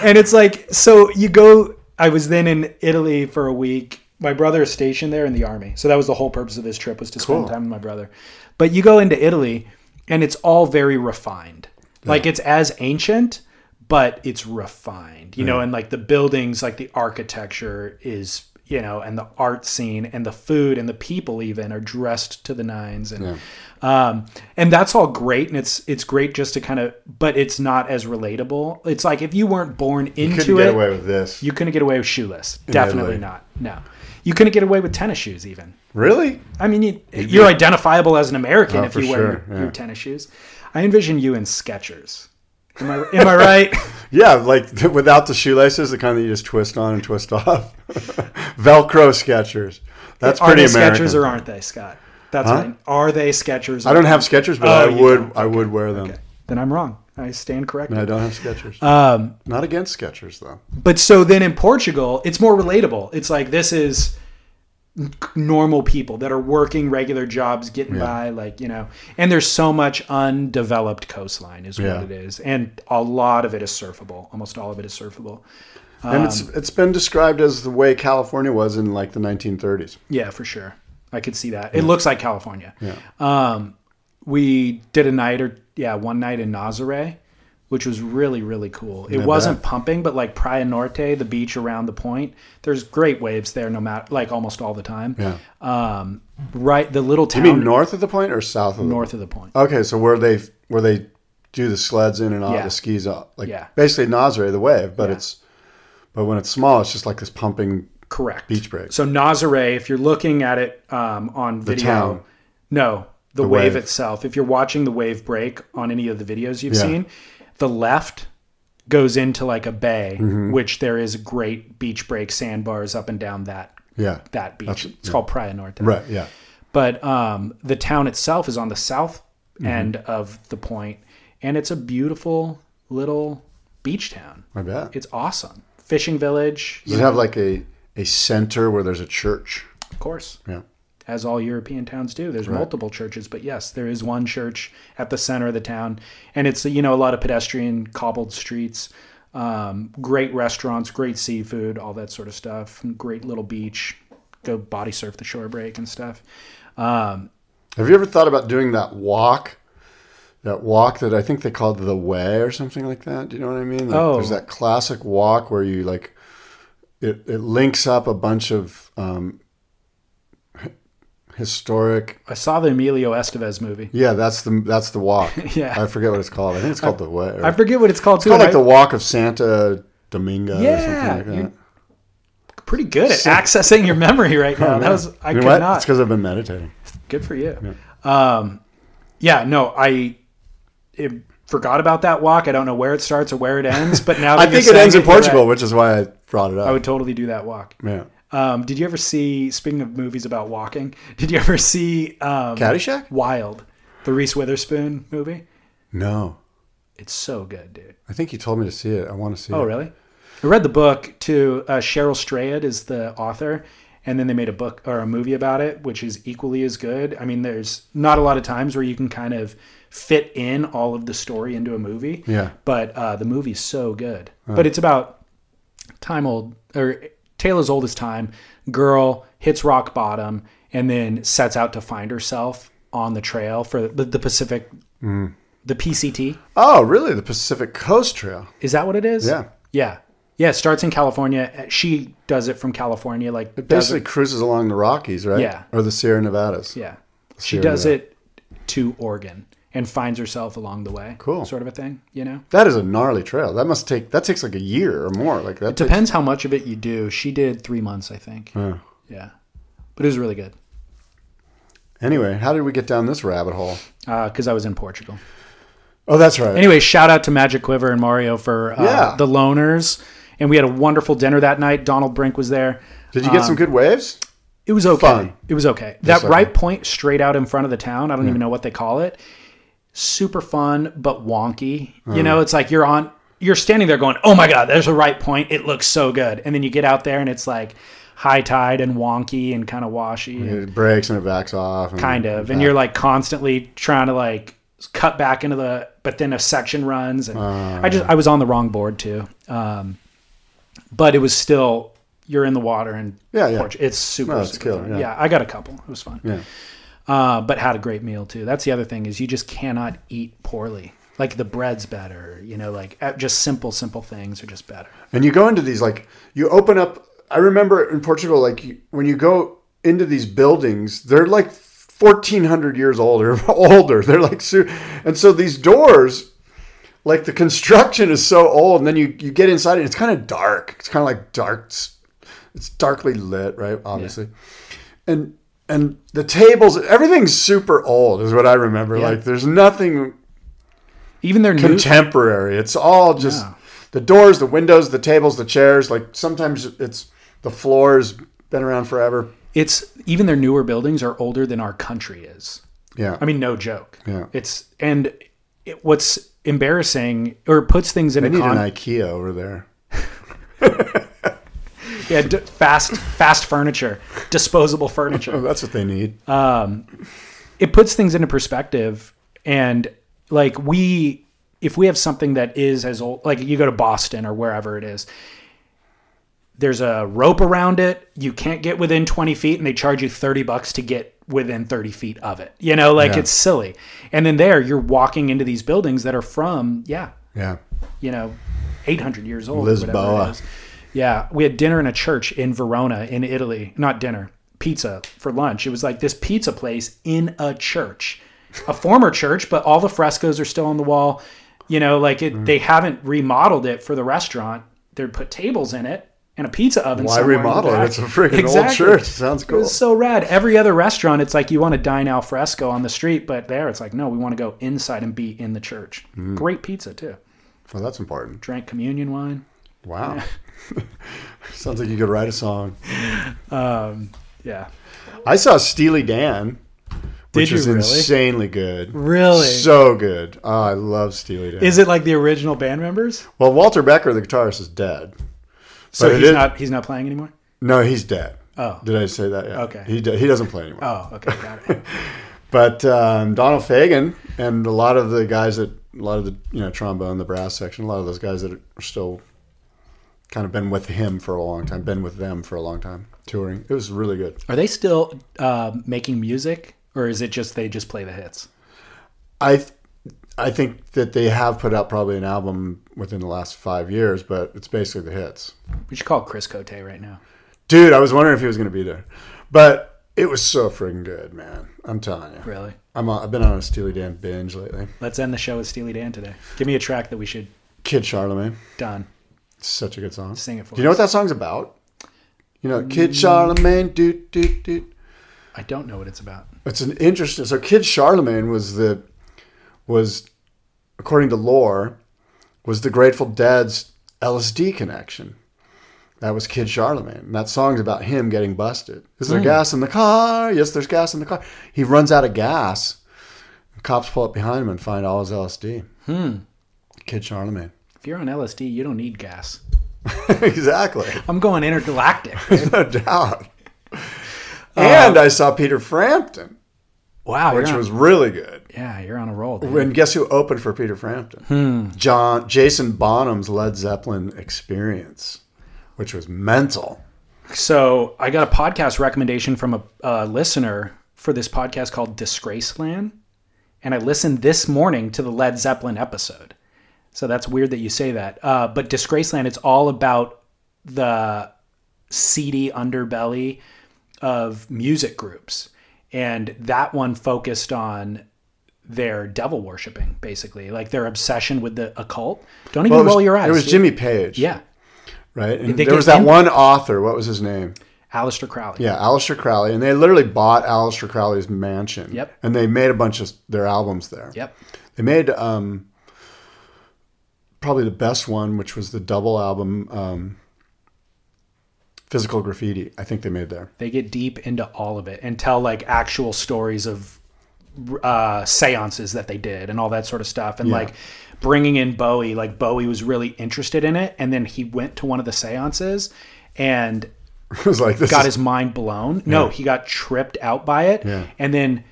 and it's like so you go i was then in italy for a week my brother is stationed there in the army so that was the whole purpose of this trip was to spend Cool. time with my brother but you go into italy and it's all very refined like it's as ancient but it's refined you know and like the buildings like the architecture is you know and the art scene and the food and the people even are dressed to the nines. And um, and that's all great. And it's it's great just to kind of but it's not as relatable. It's like if you weren't born into it, you Couldn't get it away with this. you couldn't get away with shoeless. Definitely Italy. not. No. You couldn't get away with tennis shoes even. Really? i mean you, you're identifiable as an american Oh, if you wear sure, your, yeah. your tennis shoes. I envision you in skechers am i, am I right Yeah, like without the shoelaces, the kind that you just twist on and twist off. Velcro Skechers. That's are pretty they American. skechers or aren't they scott that's Huh? right are they skechers I don't have Skechers, but Oh, I would. don't. I would wear them. okay. then i'm wrong i stand corrected I don't have Skechers. um Not against Skechers though. but so then in Portugal, it's more relatable. It's like this is normal people that are working regular jobs, getting by, like you know. And there's so much undeveloped coastline, is Yeah. what it is, and a lot of it is surfable. Almost all of it is surfable. and it's Um, it's been described as the way California was in like the 1930s. Yeah, for sure. I could see that. It looks like California. Yeah. Um, we did a night or yeah, one night in Nazare, which was really really cool. It wasn't pumping, but like Praia Norte, the beach around the point, there's great waves there, no matter like almost all the time. Yeah. Um, right, the little town. You mean north of the point or south of the north of the point. Okay, so where they where they do the sleds in and out, Yeah. the skis out, like Yeah. basically Nazare, the wave, but Yeah. it's but when it's small, it's just like this pumping. Correct. Beach break. So Nazare, if you're looking at it um, on video, town. no, the, The wave, wave. itself. If you're watching the wave break on any of the videos you've seen, the left goes into like a bay, Mm-hmm. which there is great beach break sandbars up and down that Yeah, that beach. That's- it's called Praia Norte. right. Yeah, But um, the town itself is on the south Mm-hmm. end of the point, and it's a beautiful little beach town. I bet. It's awesome. Fishing village, Does it have like a a center where there's a church? of course. Yeah. As all European towns do. There's multiple churches, but yes, there is one church at the center of the town, and it's you know a lot of pedestrian cobbled streets, um, great restaurants, great seafood, all that sort of stuff, great little beach. Go body surf the shore break and stuff. Um, Have you ever thought about doing that walk? That walk that I think they called the way or something like that. Do you know what I mean? Like, Oh. there's that classic walk where you like it. It links up a bunch of um, historic. I saw the Emilio Estevez movie. Yeah, that's the that's the walk. Yeah. I forget what it's called. I think it's called the way. or- I forget what it's called too. Called like I- the Walk of Santa Domingo Yeah, or something like that. pretty good at accessing your memory right now. That was I you could what? not. It's because I've been meditating. Good for you. Yeah. Um, yeah, no, I it, forgot about that walk. I don't know where it starts or where it ends, but now I think it ends in Portugal, right. which is why I brought it up. I would totally do that walk. yeah. Um, did you ever see? Speaking of movies about walking, did you ever see um, Caddyshack? Wild, the Reese Witherspoon movie? No, It's so good, dude. I think you told me to see it. I want to see it. Oh, really? I read the book too. Uh, Cheryl Strayed is the author, and then they made a book or a movie about it, which is equally as good. I mean, there's not a lot of times where you can kind of fit in all of the story into a movie. Yeah. But uh, the movie's so good. But it's about time old or tale as old as time. Girl hits rock bottom and then sets out to find herself on the trail for the, the Pacific, Mm. the PCT. Oh, really? The Pacific Coast Trail. Is that what it is? Yeah. Yeah. Yeah. It starts in California. She does it from California. Like, It basically cruises along the Rockies, right? Yeah. Or the Sierra Nevadas. Yeah. She does Nevada. it to Oregon and finds herself along the way. Cool. Sort of a thing, you know? That is a gnarly trail. That must take. That takes like a year or more. Like that. It depends how much of it you do. She did three months, I think. Yeah. Yeah. But it was really good Anyway, how did we get down this rabbit hole? because I was in Portugal. Oh, that's right. Anyway, shout out to Magic Quiver and Mario for uh, Yeah. the loners. And we had a wonderful dinner that night. Donald Brink was there. Did you get some good waves? It was okay. Fun. It was okay. That okay. right point straight out in front of the town, I don't even know what they call it. Super fun, but wonky. You know, it's like you're on you're standing there going, "Oh my god, there's a right point. It looks so good." And then you get out there and it's like high tide and wonky and kind of washy. and- It breaks and it backs off. And kind of and you're like constantly trying to like cut back into the but then a section runs and i just i was on the wrong board too um but it was still you're in the water and Yeah, yeah. It's super, No, it's super killer, yeah. yeah. i got a couple it was fun Yeah. Uh but had a great meal too that's the other thing is you just cannot eat poorly like the bread's better you know like uh, just simple simple things are just better And you go into these like you open up. I remember in Portugal, like when you go into these buildings, they're like fourteen hundred years older. Older. They're like and so these doors, like the construction is so old, and then you you get inside and it's kind of dark. It's kind of like dark. It's darkly lit, right? Obviously, and and the tables, everything's super old, is what I remember. Like there's nothing even their new contemporary. It's all just Yeah. the doors, the windows, the tables, the chairs. Like sometimes it's the floors been around forever. it's even their newer buildings are older than our country is Yeah. I mean, no joke. Yeah. It's and it, what's embarrassing or puts things in I a need con- an IKEA over there. yeah, d- fast fast furniture, disposable furniture. Oh, that's what they need. Um, it puts things into perspective and like we if we have something that is as old like you go to Boston or wherever it is there's a rope around it. You can't get within 20 feet, and they charge you 30 bucks to get within 30 feet of it. You know, like Yeah. it's silly. And then there, you're walking into these buildings that are from, yeah, yeah. you know, 800 years old. or whatever Lisboa. Yeah, we had dinner in a church in Verona, in Italy. Not dinner, pizza for lunch. It was like this pizza place in a church, a former church, but all the frescoes are still on the wall. You know, like it, Mm. they haven't remodeled it for the restaurant. They put tables in it and a pizza oven. Why somewhere in the remodel it? It's a freaking old church. Sounds It cool. was so rad. Every other restaurant, it's like you want to dine al fresco on the street, but there it's like, no, we want to go inside and be in the church. Mm. Great pizza too. Well, that's important. Drank communion wine. Wow. Sounds like you could write a song. Yeah. I saw Steely Dan, which is really? insanely good. Really? So good. Oh, I love Steely Dan. Is it like the original band members? well, Walter Becker, the guitarist, is dead. So he's is- not he's not playing anymore. No, he's dead. Oh. Did I say that? Yeah. Okay. He, he doesn't play anymore. Oh, okay, got it. But um, Donald Fagen and a lot of the guys that, a lot of the, you know, trombone, the brass section, a lot of those guys that are still kind of been with him for a long time, been with them for a long time, touring. It was really good. Are they still uh, making music, or is it just they just play the hits? I, th- I think that they have put out probably an album within the last five years, but it's basically the hits. We should call Chris Cote right now. Dude, I was wondering if he was going to be there, but it was so freaking good, man. I'm telling you. Really? I'm on, I've been on a Steely Dan binge lately. Let's end the show with Steely Dan today. Give me a track that we should Kid Charlemagne. done. Such a good song. Sing it for Do you know what that song's about? You know, Kid Charlemagne, doot, doot, doot. I don't know what it's about. It's an interesting. So, Kid Charlemagne was the was, according to lore, was the Grateful Dead's LSD connection. That was Kid Charlemagne. And that song's about him getting busted. Is there gas in the car? Yes, there's gas in the car. He runs out of gas. Cops pull up behind him and find all his LSD. Hmm. Kid Charlemagne. If you're on LSD, you don't need gas. exactly. I'm going intergalactic. no doubt. Uh, and I saw Peter Frampton, Wow, which on, was really good. yeah, you're on a roll. Dude. And guess who opened for Peter Frampton? Hmm. John Jason Bonham's Led Zeppelin Experience. which was mental. So I got a podcast recommendation from a, a listener for this podcast called Disgraceland, and I listened this morning to the Led Zeppelin episode. So that's weird that you say that. Uh, but Disgraceland, it's all about the seedy underbelly of music groups, and that one focused on their devil worshipping, basically, like their obsession with the occult. Don't even Well, it was, roll your eyes. It was. Jimmy Page. Yeah, Right. And there was that in- one author. What was his name? Aleister Crowley. Yeah, Aleister Crowley. And they literally bought Aleister Crowley's mansion. Yep. And they made a bunch of their albums there. Yep. They made um, probably the best one, which was the double album, um, Physical Graffiti. I think they made there. they get deep into all of it and tell like actual stories of uh seances that they did and all that sort of stuff and Yeah. like bringing in bowie like bowie was really interested in it and then he went to one of the seances and It was like this. got is- his mind blown no he got tripped out by it Yeah. and then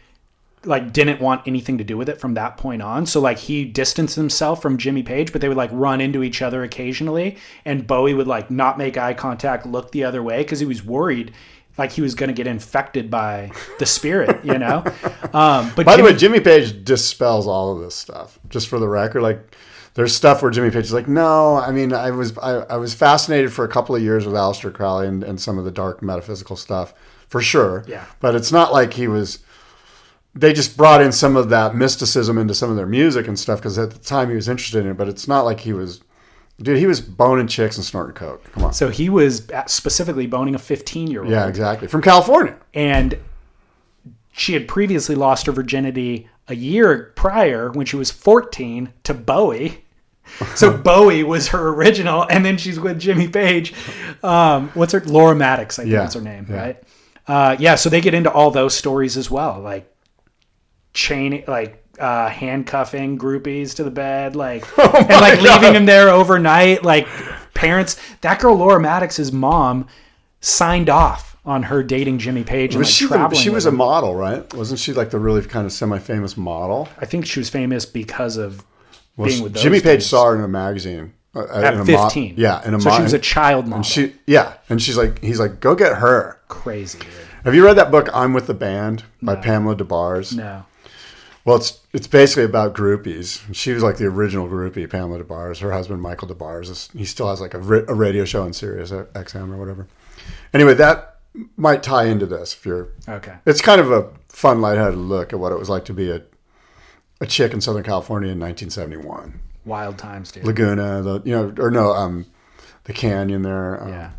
like didn't want anything to do with it from that point on so like he distanced himself from jimmy page but they would like run into each other occasionally and bowie would like not make eye contact look the other way because he was worried like he was going to get infected by the spirit you know um but By the Jimmy- way, Jimmy Page dispels all of this stuff. Just for the record, like there's stuff where Jimmy Page is like, no, I mean, I was I, I was fascinated for a couple of years with Aleister Crowley and, and some of the dark metaphysical stuff, for sure. Yeah. But it's not like he was. They just brought in some of that mysticism into some of their music and stuff because at the time he was interested in it. But it's not like he was, dude. He was boning chicks and snorting coke. Come on. so he was specifically boning a 15 year old Yeah, exactly. From California. and she had previously lost her virginity a year prior when she was 14 to Bowie. So Bowie was her original, and then she's with Jimmy Page. Um, what's her Laura Maddox? I think Yeah, is her name, yeah. right? Uh, yeah. So they get into all those stories as well, like chain, like uh, handcuffing groupies to the bed, like Oh and like leaving them there overnight. Like parents, that girl Laura Maddox's mom signed off on her dating Jimmy Page and Was like she? The, she was a model, right? Wasn't she like the really kind of semi-famous model? I think she was famous because of Well, being with those Jimmy Page saw her in a magazine uh, at in a mo- 15. yeah, in a so mo- she was a child model. And she, yeah, and she's like, he's like, go get her. Crazy. Dude. Have you read that book, I'm with the Band by Pamela Des Barres? No. Well, it's it's basically about groupies. She was like the original groupie, Pamela Des Barres. Her husband, Michael Des Barres, is, he still has like a, a radio show on Sirius XM or whatever. Anyway, that might tie into this if you're. Okay. It's kind of a fun, lightheaded look at what it was like to be a a chick in Southern California in 1971. Wild times, dude. Laguna, the you know, or no, um, the canyon there. Um, yeah.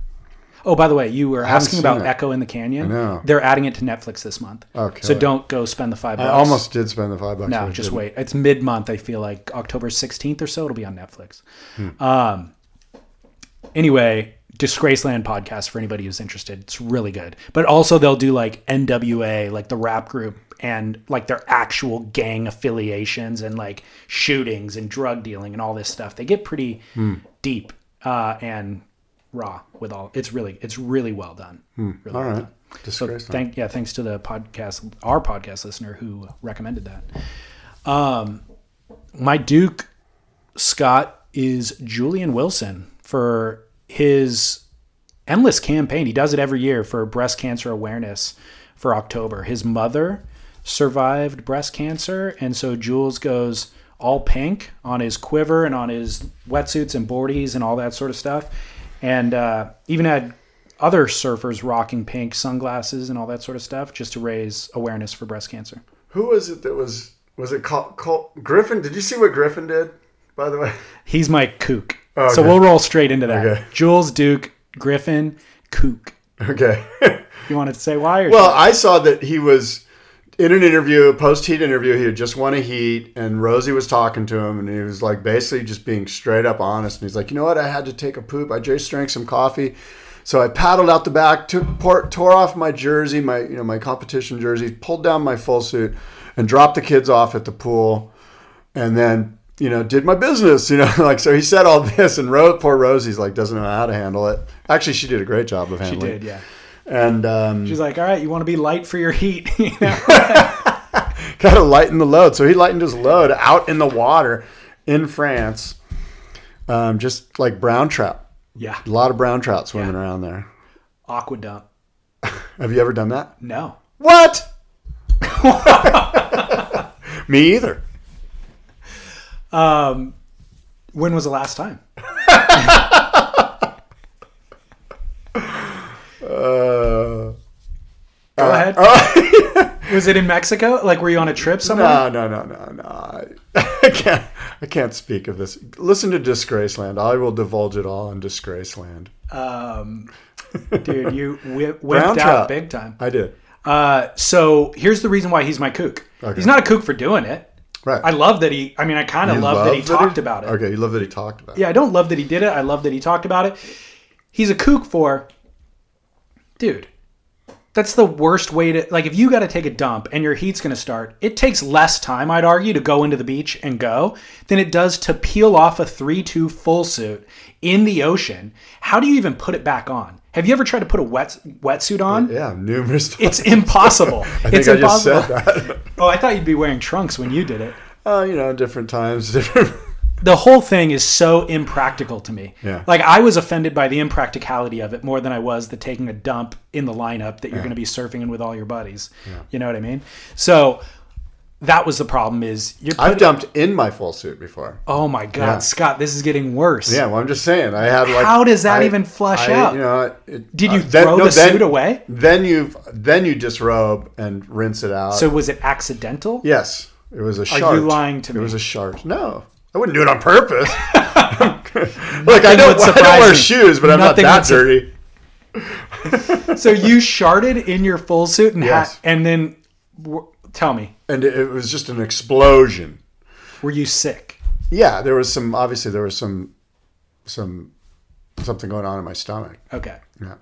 Oh, by the way, you were asking about it. Echo in the Canyon. I know. They're adding it to Netflix this month. Okay. So don't go spend the five bucks. I almost did spend the five bucks. No, just didn't. wait. It's mid month. I feel like October 16th or so. It'll be on Netflix. Hmm. Um, anyway, Disgraceland podcast for anybody who's interested. It's really good. But also, they'll do like NWA, like the rap group, and like their actual gang affiliations and like shootings and drug dealing and all this stuff. They get pretty Hmm. deep uh, and raw with all. It's really, it's really well done. Really All well right. done. So thank yeah, thanks to the podcast, our podcast listener who recommended that. Um, my Duke Scott is Julian Wilson for his endless campaign. He does it every year for breast cancer awareness for October. His mother survived breast cancer, and so Jules goes all pink on his quiver and on his wetsuits and boardies and all that sort of stuff, and uh, even had other surfers rocking pink sunglasses and all that sort of stuff just to raise awareness for breast cancer. Who was it that was was it called, called Griffin? Did you see what Griffin did? By the way, He's my kook. Oh, So we'll roll straight into that. Okay. Jules Duke Griffin kook. okay. You wanted to say why? Or well, I saw that he was in an interview, a post heat interview. He had just won a heat, and Rosie was talking to him, and he was like basically just being straight up honest. And he's like, you know what? I had to take a poop. I just drank some coffee. So I paddled out the back, took, pour, tore off my jersey, my you know my competition jersey, pulled down my full suit, and dropped the kids off at the pool, and then you know did my business. You know, like so he said all this, and Ro- poor Rosie's like doesn't know how to handle it. Actually, she did a great job of handling. she did, yeah. And um, She's like, all right, you want to be light for your heat. You know? got to lighten the load. So he lightened his load out in the water in France, um, just like brown trout. Yeah. A lot of brown trout swimming around there. Aqua dump. Have you ever done that? No. What? Me either. Um, When was the last time? Uh, Go ahead. was it in Mexico? Like, were you on a trip somewhere? no, no, no, no, no. I, can't. I can't speak of this. Listen to Disgraceland. I will divulge it all in Disgraceland. Um, dude, you whip, Brown whipped trout. out big time. I did. Uh, so here's the reason why he's my kook. Okay. He's not a kook for doing it. Right. I love that he. I mean, I kind of love, that he talked about it. Okay, you love that he talked about it. Yeah, I don't love that he did it. I love that he talked about it. He's a kook for, dude. That's the worst way to like. If you got to take a dump and your heat's going to start, it takes less time, I'd argue, to go into the beach and go than it does to peel off a three-two full suit in the ocean. How do you even put it back on? Have you ever tried to put a wet wetsuit on? Yeah, numerous times. It's impossible. I think it's I just impossible. said that. Oh, I thought you'd be wearing trunks when you did it. Oh, you know, different times, different. The whole thing is so impractical to me. Yeah. Like I was offended by the impracticality of it more than I was the taking a dump in the lineup that you're going to be surfing in with all your buddies. Yeah. You know what I mean? So that was the problem is you're I've dumped in my full suit before. Oh my god, Yeah. Scott, this is getting worse. Yeah, well, I'm just saying. I had like. How does that I- even flush I- out? You know, it, Did you uh, then- throw no, the then- suit away? Then you then you disrobe and rinse it out. So was it accidental? yes, it was a Are shart. you lying to me? It was a shart. No, I wouldn't do it on purpose. Look, I don't, I don't wear shoes, but I'm Nothing not that dirty. So you sharded in your full suit and Yes. hat, and then w- tell me, And it, it was just an explosion. were you sick? Yeah, there was some. Obviously, there was some some something going on in my stomach. Okay, Yeah,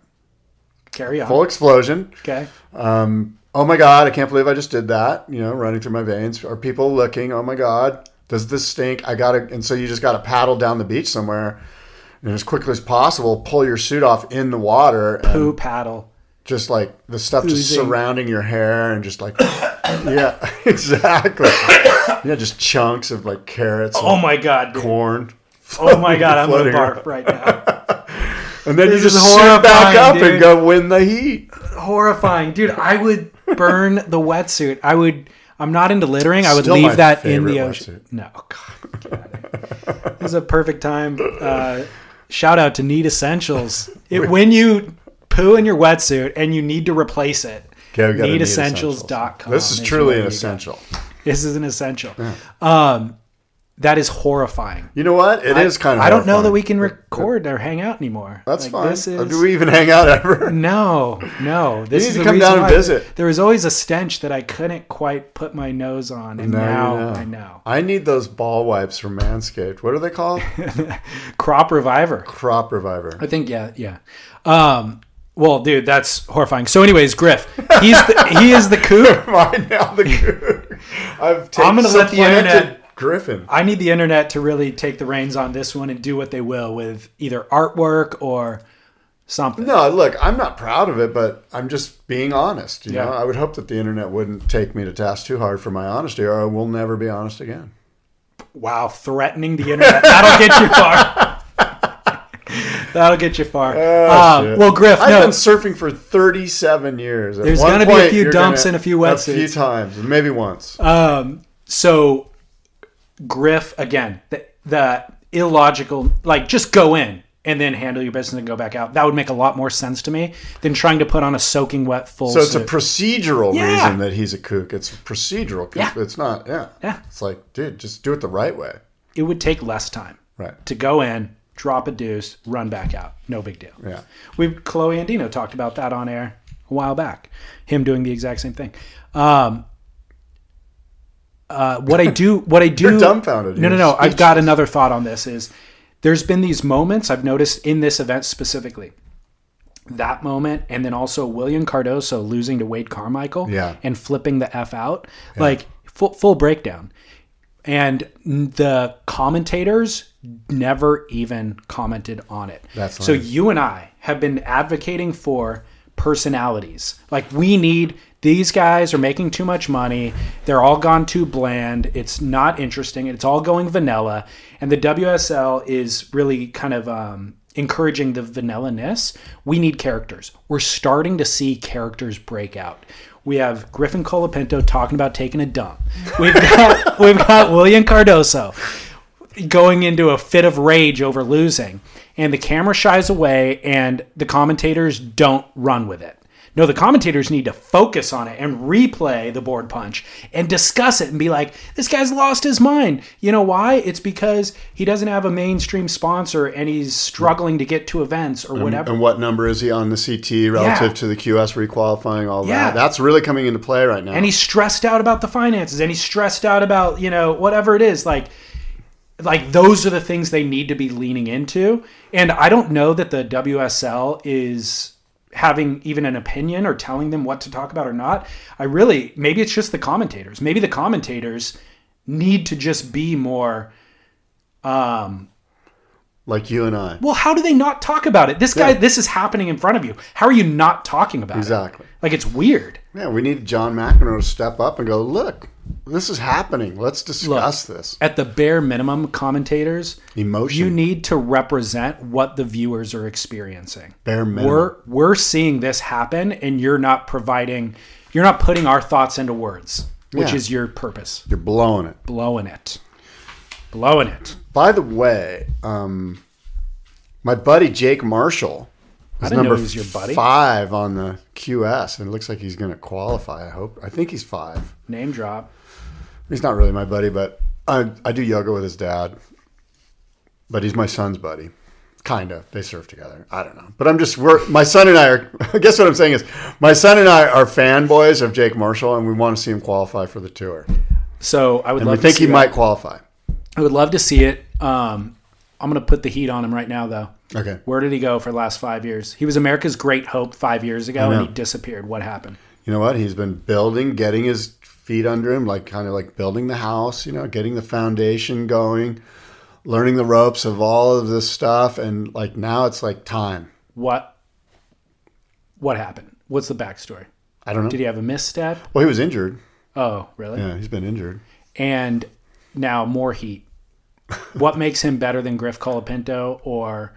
carry on. full explosion. Okay. Um, oh my god, I can't believe I just did that. You know, running through my veins. Are people looking? Oh my god, does this stink? I gotta. And so you just gotta paddle down the beach somewhere, and as quickly as possible, pull your suit off in the water, and Poo paddle. just like the stuff just surrounding your hair, and just like, yeah, exactly. yeah, just chunks of like carrots. Oh my god. dude. corn. Oh my god, I'm gonna barf right now. And then This you just suit back up dude. and go win the heat. Horrifying, dude. I would burn the wetsuit. I would. I'm not into littering. I would Still leave that in the ocean. No, God, get out of here. this is a perfect time. Uh, shout out to Need Essentials. It, when you poo in your wetsuit and you need to replace it, Okay, got Need needessentials.com. This is is truly an essential. This is an essential. Um, that is horrifying. You know what? It is kind of. I don't know that we can record or hang out anymore. That's Like, fine. This Uh, is, Do we even hang out ever? No, no. This need is to come down and visit. There was always a stench that I couldn't quite put my nose on, and Now you know. I know. I need those ball wipes from Manscaped. What are they called? Crop reviver. Crop Reviver. I think yeah, yeah. Um, well, dude, that's horrifying. So, anyways, Griff, he's the, he is the kook. Mine now the good. I've taken I'm gonna let the internet- Griffin. I need the internet to really take the reins on this one and do what they will with either artwork or something. No, look, I'm not proud of it, but I'm just being honest. You Yeah. know, I would hope that the internet wouldn't take me to task too hard for my honesty, or I will never be honest again. Wow, threatening the internet. That'll get you far. That'll get you far. um, well, Griff, I've no. been surfing for 37 years. At There's gonna be a few dumps gonna- and a few websites. A few times, maybe once. Um, so Griff again, the, the illogical, like just go in and then handle your business and go back out. That would make a lot more sense to me than trying to put on a soaking wet full So it's a procedural Yeah. reason that he's a kook. It's procedural. Yeah. It's not. Yeah. Yeah. It's like, dude, just do it the right way. it would take less time Right. to go in, drop a deuce, run back out. No big deal. Yeah. We Kolohe Andino talked about that on air a while back. Him doing the exact same thing. Um, uh, what I do, what I do, You're dumbfounded. No, no, no. I've got another thought on this. Is there's been these moments I've noticed in this event specifically. That moment, and then also Willian Cardoso losing to Wade Carmichael, Yeah. and flipping the f out, like full, full breakdown and the commentators never even commented on it. That's so lame. you and I have been advocating for personalities. Like we need these guys are making too much money. They're all gone too bland. It's not interesting. It's all going vanilla. And the WSL is really kind of um, encouraging the vanilla-ness. We need characters. We're starting to see characters break out. We have Griffin Colapinto talking about taking a dump. We've got we've got Willian Cardoso going into a fit of rage over losing, and the camera shies away, and the commentators don't run with it. No, the commentators need to focus on it and replay the board punch and discuss it and be like, this guy's lost his mind. You know why? It's because he doesn't have a mainstream sponsor and he's struggling to get to events or whatever. And what number is he on the CT relative Yeah. to the QS requalifying? All Yeah. that. That's really coming into play right now. and he's stressed out about the finances and he's stressed out about you know whatever it is like like those are the things they need to be leaning into and i don't know that the wsl is having even an opinion or telling them what to talk about or not i really maybe it's just the commentators maybe the commentators need to just be more um like you and I. well how do they not talk about it this guy Yeah. this is happening in front of you how are you not talking about Exactly. it Exactly. like it's weird Yeah, we need John McEnroe to step up and go, look, this is happening. Let's discuss this. at the bare minimum, commentators, Emotion. you need to represent what the viewers are experiencing. Bare minimum. We're we're seeing this happen, and you're not providing, you're not putting our thoughts into words, which Yeah. is your purpose. You're blowing it. Blowing it, blowing it. By the way, um, my buddy Jake Marshall I didn't know he was your buddy. five on the QS, and it looks like he's going to qualify. I hope. I think he's five. Name drop. He's not really my buddy, but I, I do yoga with his dad. But he's my son's buddy. Kind of. They surf together. I don't know. But I'm just, we're, my son and I are, I guess what I'm saying is, my son and I are fanboys of Jake Marshall, and we want to see him qualify for the tour. So I would And love we think he that. might qualify. I would love to see it. Um, I'm gonna put the heat on him right now, though. Okay. Where did he go for the last five years? He was America's great hope five years ago, and he disappeared. What happened? You know what? He's been building, getting his feet under him, like kind of like building the house, you know, getting the foundation going, learning the ropes of all of this stuff. And like now it's like time. What? What happened? What's the backstory? I don't know. Did he have a misstep? well, he was injured. Oh, really? Yeah, he's been injured. And now more heat. what makes him better than Griff Colapinto or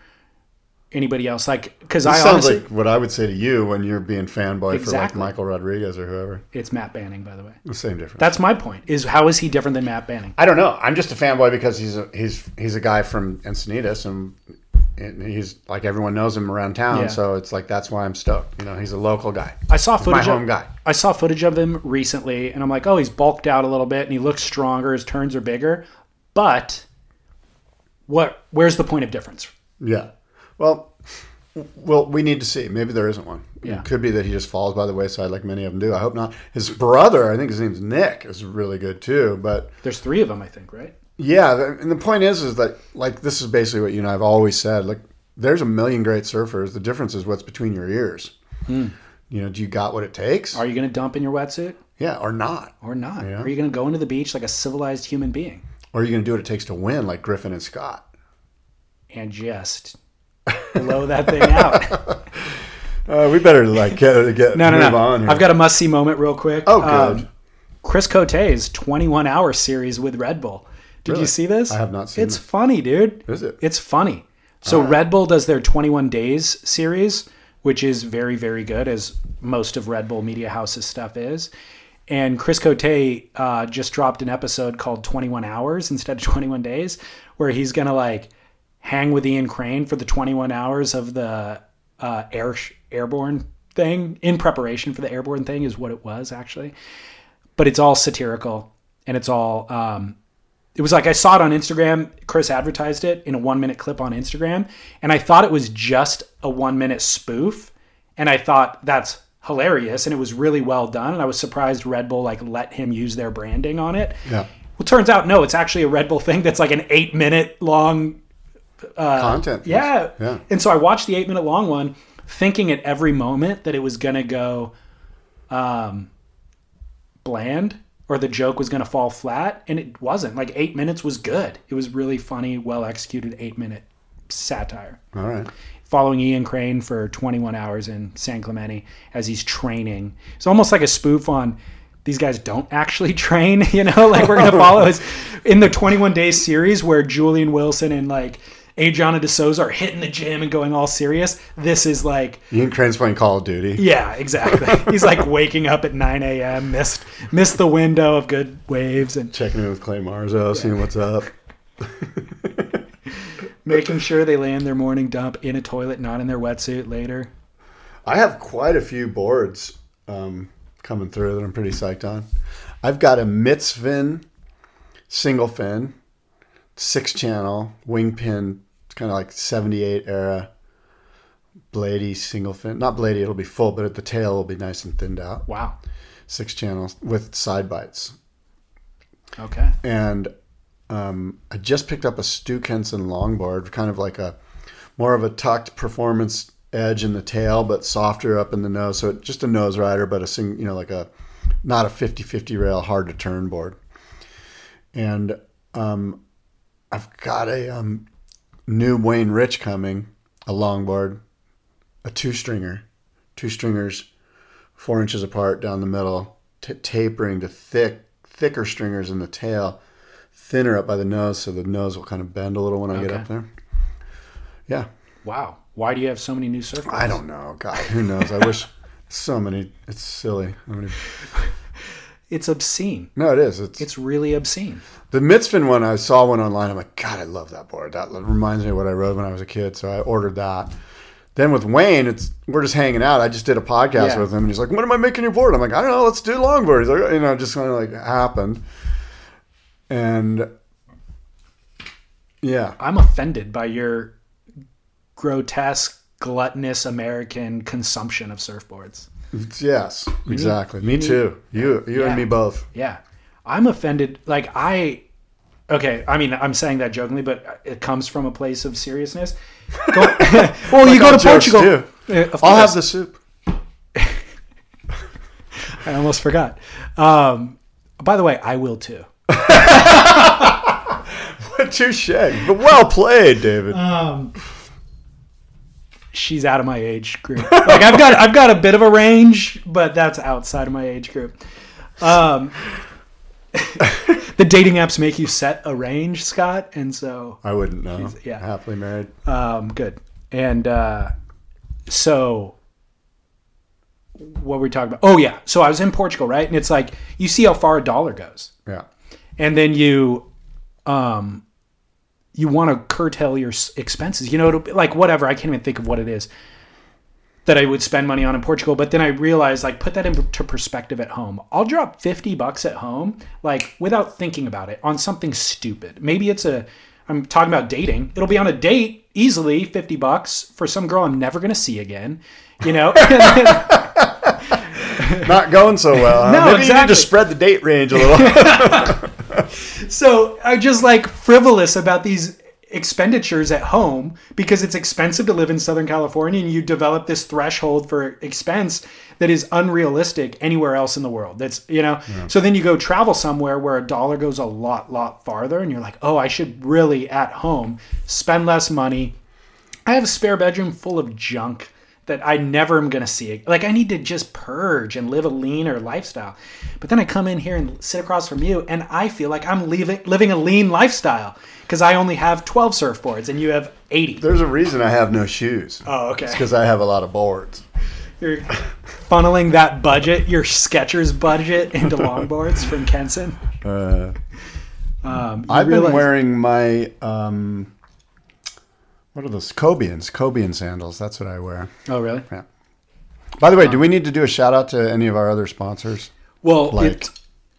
anybody else? Like, because I sounds honestly, like what I would say to you when you're being fanboy for like Michael Rodrigues or whoever. it's Matt Banning, by the way. The same difference. That's my point. Is how is he different than Matt Banning? I don't know. I'm just a fanboy because he's a, he's he's a guy from Encinitas and, and he's like everyone knows him around town. Yeah. So it's like that's why I'm stoked. You know, he's a local guy. I saw He's my home of, guy. I saw footage of him recently, and I'm like, oh, he's bulked out a little bit, and he looks stronger. His turns are bigger, but what? Where's the point of difference? Yeah. Well, well, we need to see. Maybe there isn't one. Yeah. It could be that he just falls by the wayside like many of them do. I hope not. His brother, I think his name's Nick, is really good too. But There's three of them, I think, right? yeah, the- and the point is, is that like this is basically what you and I have always said. Like, there's a million great surfers. The difference is what's between your ears. You know, do you got what it takes? Hmm. Are you going to dump in your wetsuit yeah, or not? or not? Are you going to go into the beach like a civilized human being Or are you going to do what it takes to win, like Griffin and Scott? and just blow that thing out? Uh, we better like get, it get No, no, move no. on. Here. I've got a must see moment real quick. Oh, good. Um, Chris Cote's 21 hour series with Red Bull. Did Really? you see this? I have not seen It's funny, dude. Is it? It's funny. So Red Bull does their 21 days series, which is very, very good, as most of Red Bull Media House's stuff is. And Chris Cote uh, just dropped an episode called 21 Hours instead of 21 Days, where he's gonna like hang with Ian Crane for the 21 hours of the uh, air airborne thing in preparation for the airborne thing is what it was actually but it's all satirical and it's all um, it was like I saw it on Instagram. Chris advertised it in a one minute clip on Instagram, and I thought it was just a one minute spoof, and I thought that's hilarious, and it was really well done, and I was surprised Red Bull like let him use their branding on it. Yeah. Well, turns out no, it's actually a Red Bull thing that's like an eight minute long content. yeah. Yeah. And so I watched the eight minute long one, thinking at every moment that it was gonna go um, bland or the joke was gonna fall flat, and it wasn't. Like eight minutes was good. It was really funny, well executed eight minute satire. All right. Following Ian Crane for 21 hours in San Clemente as he's training. It's almost like a spoof on these guys don't actually train, you know, like we're gonna follow his in the 21 day series where Julian Wilson and like Adriano De Souza are hitting the gym and going all serious. This is like, Ian Crane's playing Call of Duty. yeah, exactly. He's like waking up at 9 a.m., missed missed the window of good waves, and Checking in with Clay Marzo, seeing what's up. making sure they land their morning dump in a toilet, not in their wetsuit later. I have quite a few boards um, coming through that I'm pretty psyched on. I've got a Mitsven single fin, six channel wing pin. Kind of like 78 era bladey single fin. Not bladey, it'll be full, but at the tail will be nice and thinned out. Wow. Six channels with side bites. Okay. and um, I just picked up a Stu Kenson longboard, kind of like a more of a tucked performance edge in the tail, but softer up in the nose. So just a nose rider, but a sing, you know, like a not a 50-50 rail, hard to turn board. And um, I've got a um, new Wayne Rich coming, a longboard, a two stringer, two stringers, four inches apart down the middle, t- tapering to thick, thicker stringers in the tail, thinner up by the nose, so the nose will kind of bend a little when I get up there. Yeah, Wow. Why do you have so many new surfboards? I don't know. God, who knows? I wish so many. It's silly. I mean, It's obscene. no, it is. It's, It's really obscene. the Mitsven one. I saw one online. I'm like, God, I love that board. That reminds me of what I rode when I was a kid. So I ordered that. Then with Wayne, it's we're just hanging out. I just did a podcast Yeah. with him, and he's like, "When am I making your board?" I'm like, "I don't know. Let's do longboard." He's like, "You know, just kind of like happened." And yeah, I'm offended by your grotesque, gluttonous American consumption of surfboards. Yes, exactly. Me too. You, you Yeah. and me both. Yeah. I'm offended. Like, I. Okay, I mean, I'm saying that jokingly, but it comes from a place of seriousness. Go, well, you go to Portugal. Uh, I'll have the soup. I almost forgot. Um, by the way, I will too. Touche. Well played, David. She's out of my age group. Like I've got I've got a bit of a range, but that's outside of my age group. Um, the dating apps make you set a range, Scott, and so I wouldn't know. yeah. Happily married. um, good. And uh, so, what were we talking about? Oh yeah, so I was in Portugal, right? And it's like you see how far a dollar goes, Yeah. and then you, um, you want to curtail your expenses. You know, like whatever. I can't even think of what it is that I would spend money on in Portugal. But then I realized, like, put that into perspective at home. I'll drop fifty bucks at home, like without thinking about it, on something stupid. Maybe it's a. I'm talking about dating. It'll be on a date easily, fifty bucks for some girl I'm never gonna see again. You know. Not going so well. Huh? No, Maybe you need exactly. to spread the date range a little. So I'm just like frivolous about these expenditures at home because it's expensive to live in Southern California and you develop this threshold for expense that is unrealistic anywhere else in the world. That's, you know, so then you go travel somewhere where a dollar goes a lot, lot farther and you're like, oh, I should really at home spend less money. I have a spare bedroom full of junk that I never am going to see. Like I need to just purge and live a leaner lifestyle. But then I come in here and sit across from you and I feel like I'm leaving, living a lean lifestyle because I only have 12 surfboards and you have 80. There's a reason I have no shoes. Oh, okay. It's because I have a lot of boards. You're funneling that budget, your Skechers budget into longboards from Kenson. Uh, Um, I've realize- been wearing my um, what are those Cobians? Cobian sandals. That's what I wear. Oh, really? Yeah. By the way, do we need to do a shout out to any of our other sponsors? Well, Like- it,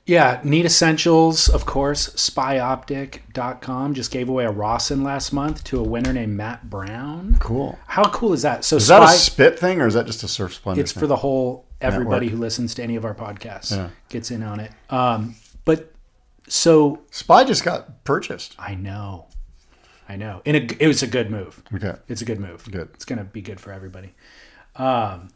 yeah, Need Essentials, of course. SpyOptic.com just gave away a Rawson last month to a winner named Matt Brown. Cool. How cool is that? So Is that a spit thing or is that just a surf splendor? it's thing? for the whole everybody Network. who listens to any of our podcasts Yeah. gets in on it. Um, but so Spy just got purchased. I know, I know, and it, it was a good move. Okay. It's a good move. Good. It's going to be good for everybody. Um,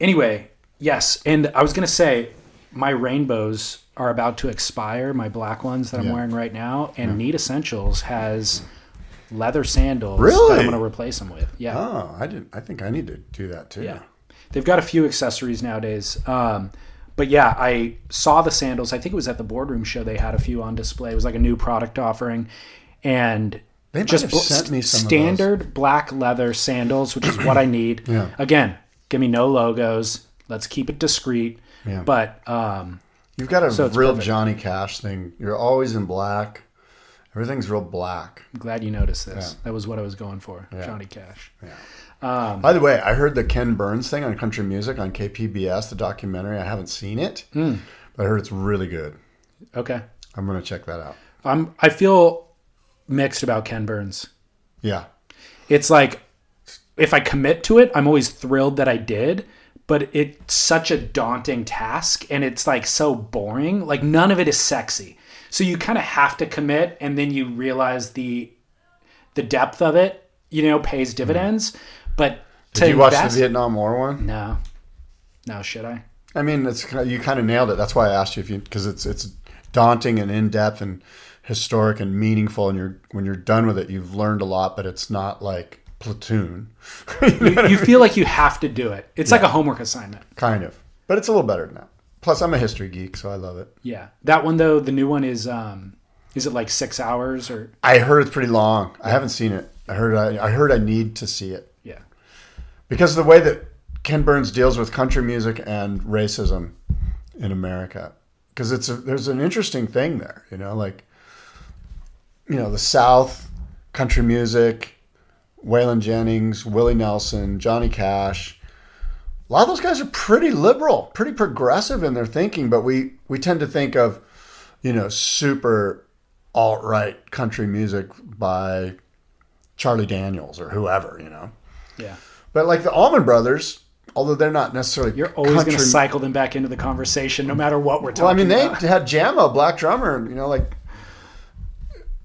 anyway, yes, and I was going to say my rainbows are about to expire. My black ones that I'm Yeah. wearing right now, and Need Essentials has leather sandals Really? that I'm going to replace them with. Yeah. Oh, I didn't. I think I need to do that too. Yeah. They've got a few accessories nowadays. Um, but yeah, I saw the sandals. I think it was at the boardroom show. They had a few on display. It was like a new product offering. And They just bl- sent me some standard black leather sandals, which is what I need. Yeah. Again, give me no logos. Let's keep it discreet. Yeah. But um, You've got a So real perfect. Johnny Cash thing. You're always in black. Everything's real black. I'm glad you noticed this. That was what I was going for. Johnny Cash. Um, By the way, I heard the Ken Burns thing on country music on KPBS, the documentary. I haven't seen it, Hmm. but I heard it's really good. Okay. I'm going to check that out. I'm. I feel mixed about Ken Burns. Yeah. It's like if I commit to it, I'm always thrilled that I did. But it's such a daunting task, and it's like so boring. Like none of it is sexy. So you kind of have to commit, and then you realize the the depth of it. You know, pays mm-hmm. dividends. But to Did you watch invest- the Vietnam War one? No, no, should I? I mean, it's you kind of nailed it. That's why I asked you if you because it's it's daunting and in depth and historic and meaningful. And you're when you're done with it, you've learned a lot, but it's not like Platoon, You feel like you have to do it. It's like a homework assignment. kind of. But it's a little better than that. Plus, I'm a history geek, so I love it. Yeah, that one though. The new one is um, is it like six hours or I heard it's pretty long. I haven't seen it. I heard I, I heard I need to see it yeah. because the way that Ken Burns deals with country music and racism in America. Because it's a, there's an interesting thing there, you know, like you know the South, country music, Waylon Jennings, Willie Nelson, Johnny Cash. A lot of those guys are pretty liberal, pretty progressive in their thinking, but we we tend to think of, you know, super alt right country music by Charlie Daniels or whoever, you know. Yeah. But like the Allman Brothers, although they're not necessarily You're always going to cycle them back into the conversation, no matter what we're talking Well, I mean, they about. had Jaimoe, black drummer, you know, like.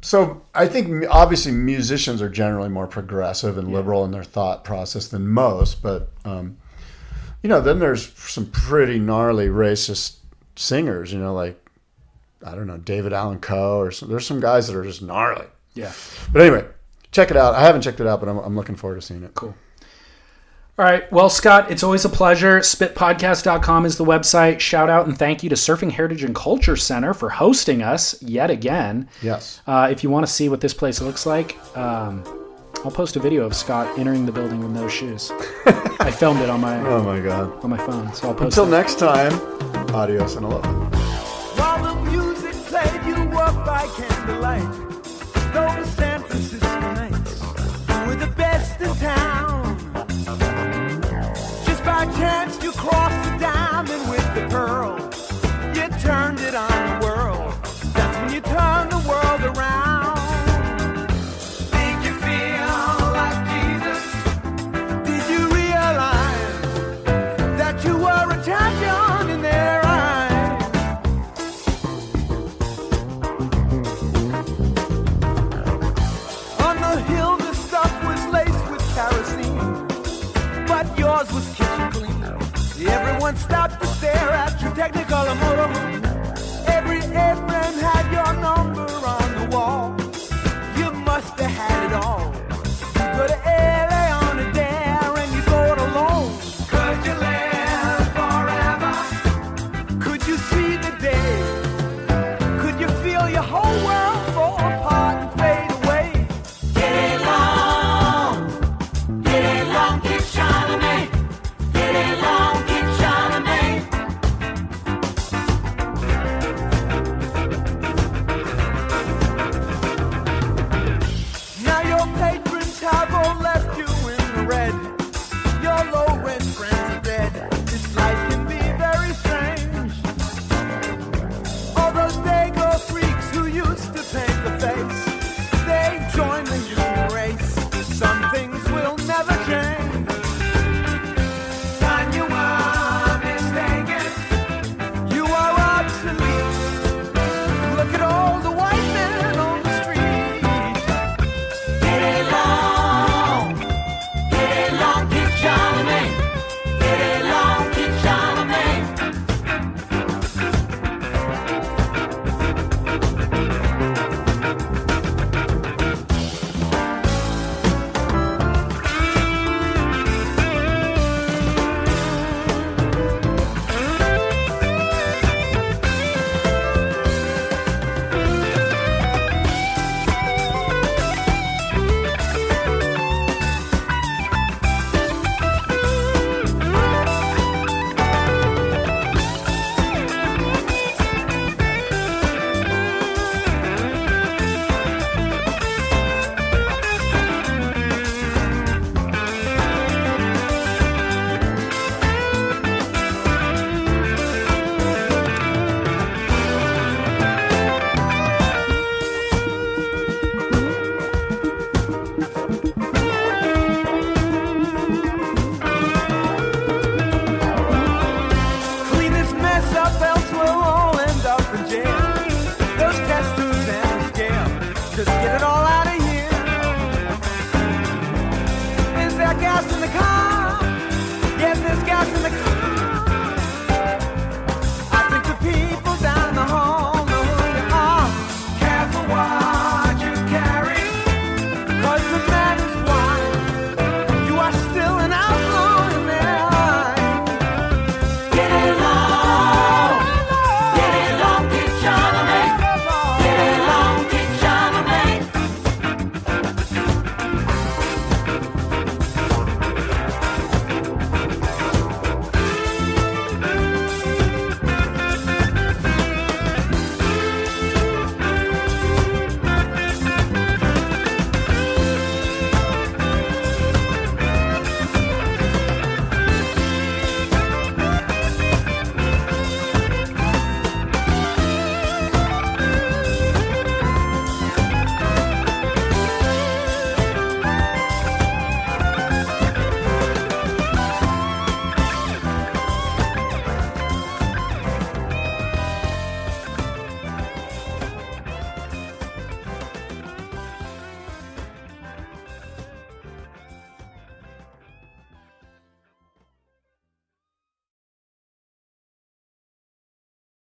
So I think obviously musicians are generally more progressive and liberal in their thought process than most, but um, you know, then there's some pretty gnarly racist singers, you know, like I don't know David Allan Coe, or some, there's some guys that are just gnarly. Yeah. But anyway, check it out. I haven't checked it out, but I'm, I'm looking forward to seeing it. Cool. All right. Well, Scott, it's always a pleasure. Spitpodcast.com is the website. Shout out and thank you to Surfing Heritage and Culture Center for hosting us yet again. Yes. Uh, if you want to see what this place looks like, um, I'll post a video of Scott entering the building with no shoes. I filmed it on my Oh my God. on my phone, so I'll post Until it. next time, adios and aloha. While the music played, you walked by candlelight. crossed the diamond with the pearl. You turned it on. can't stop to stare at your technical motor.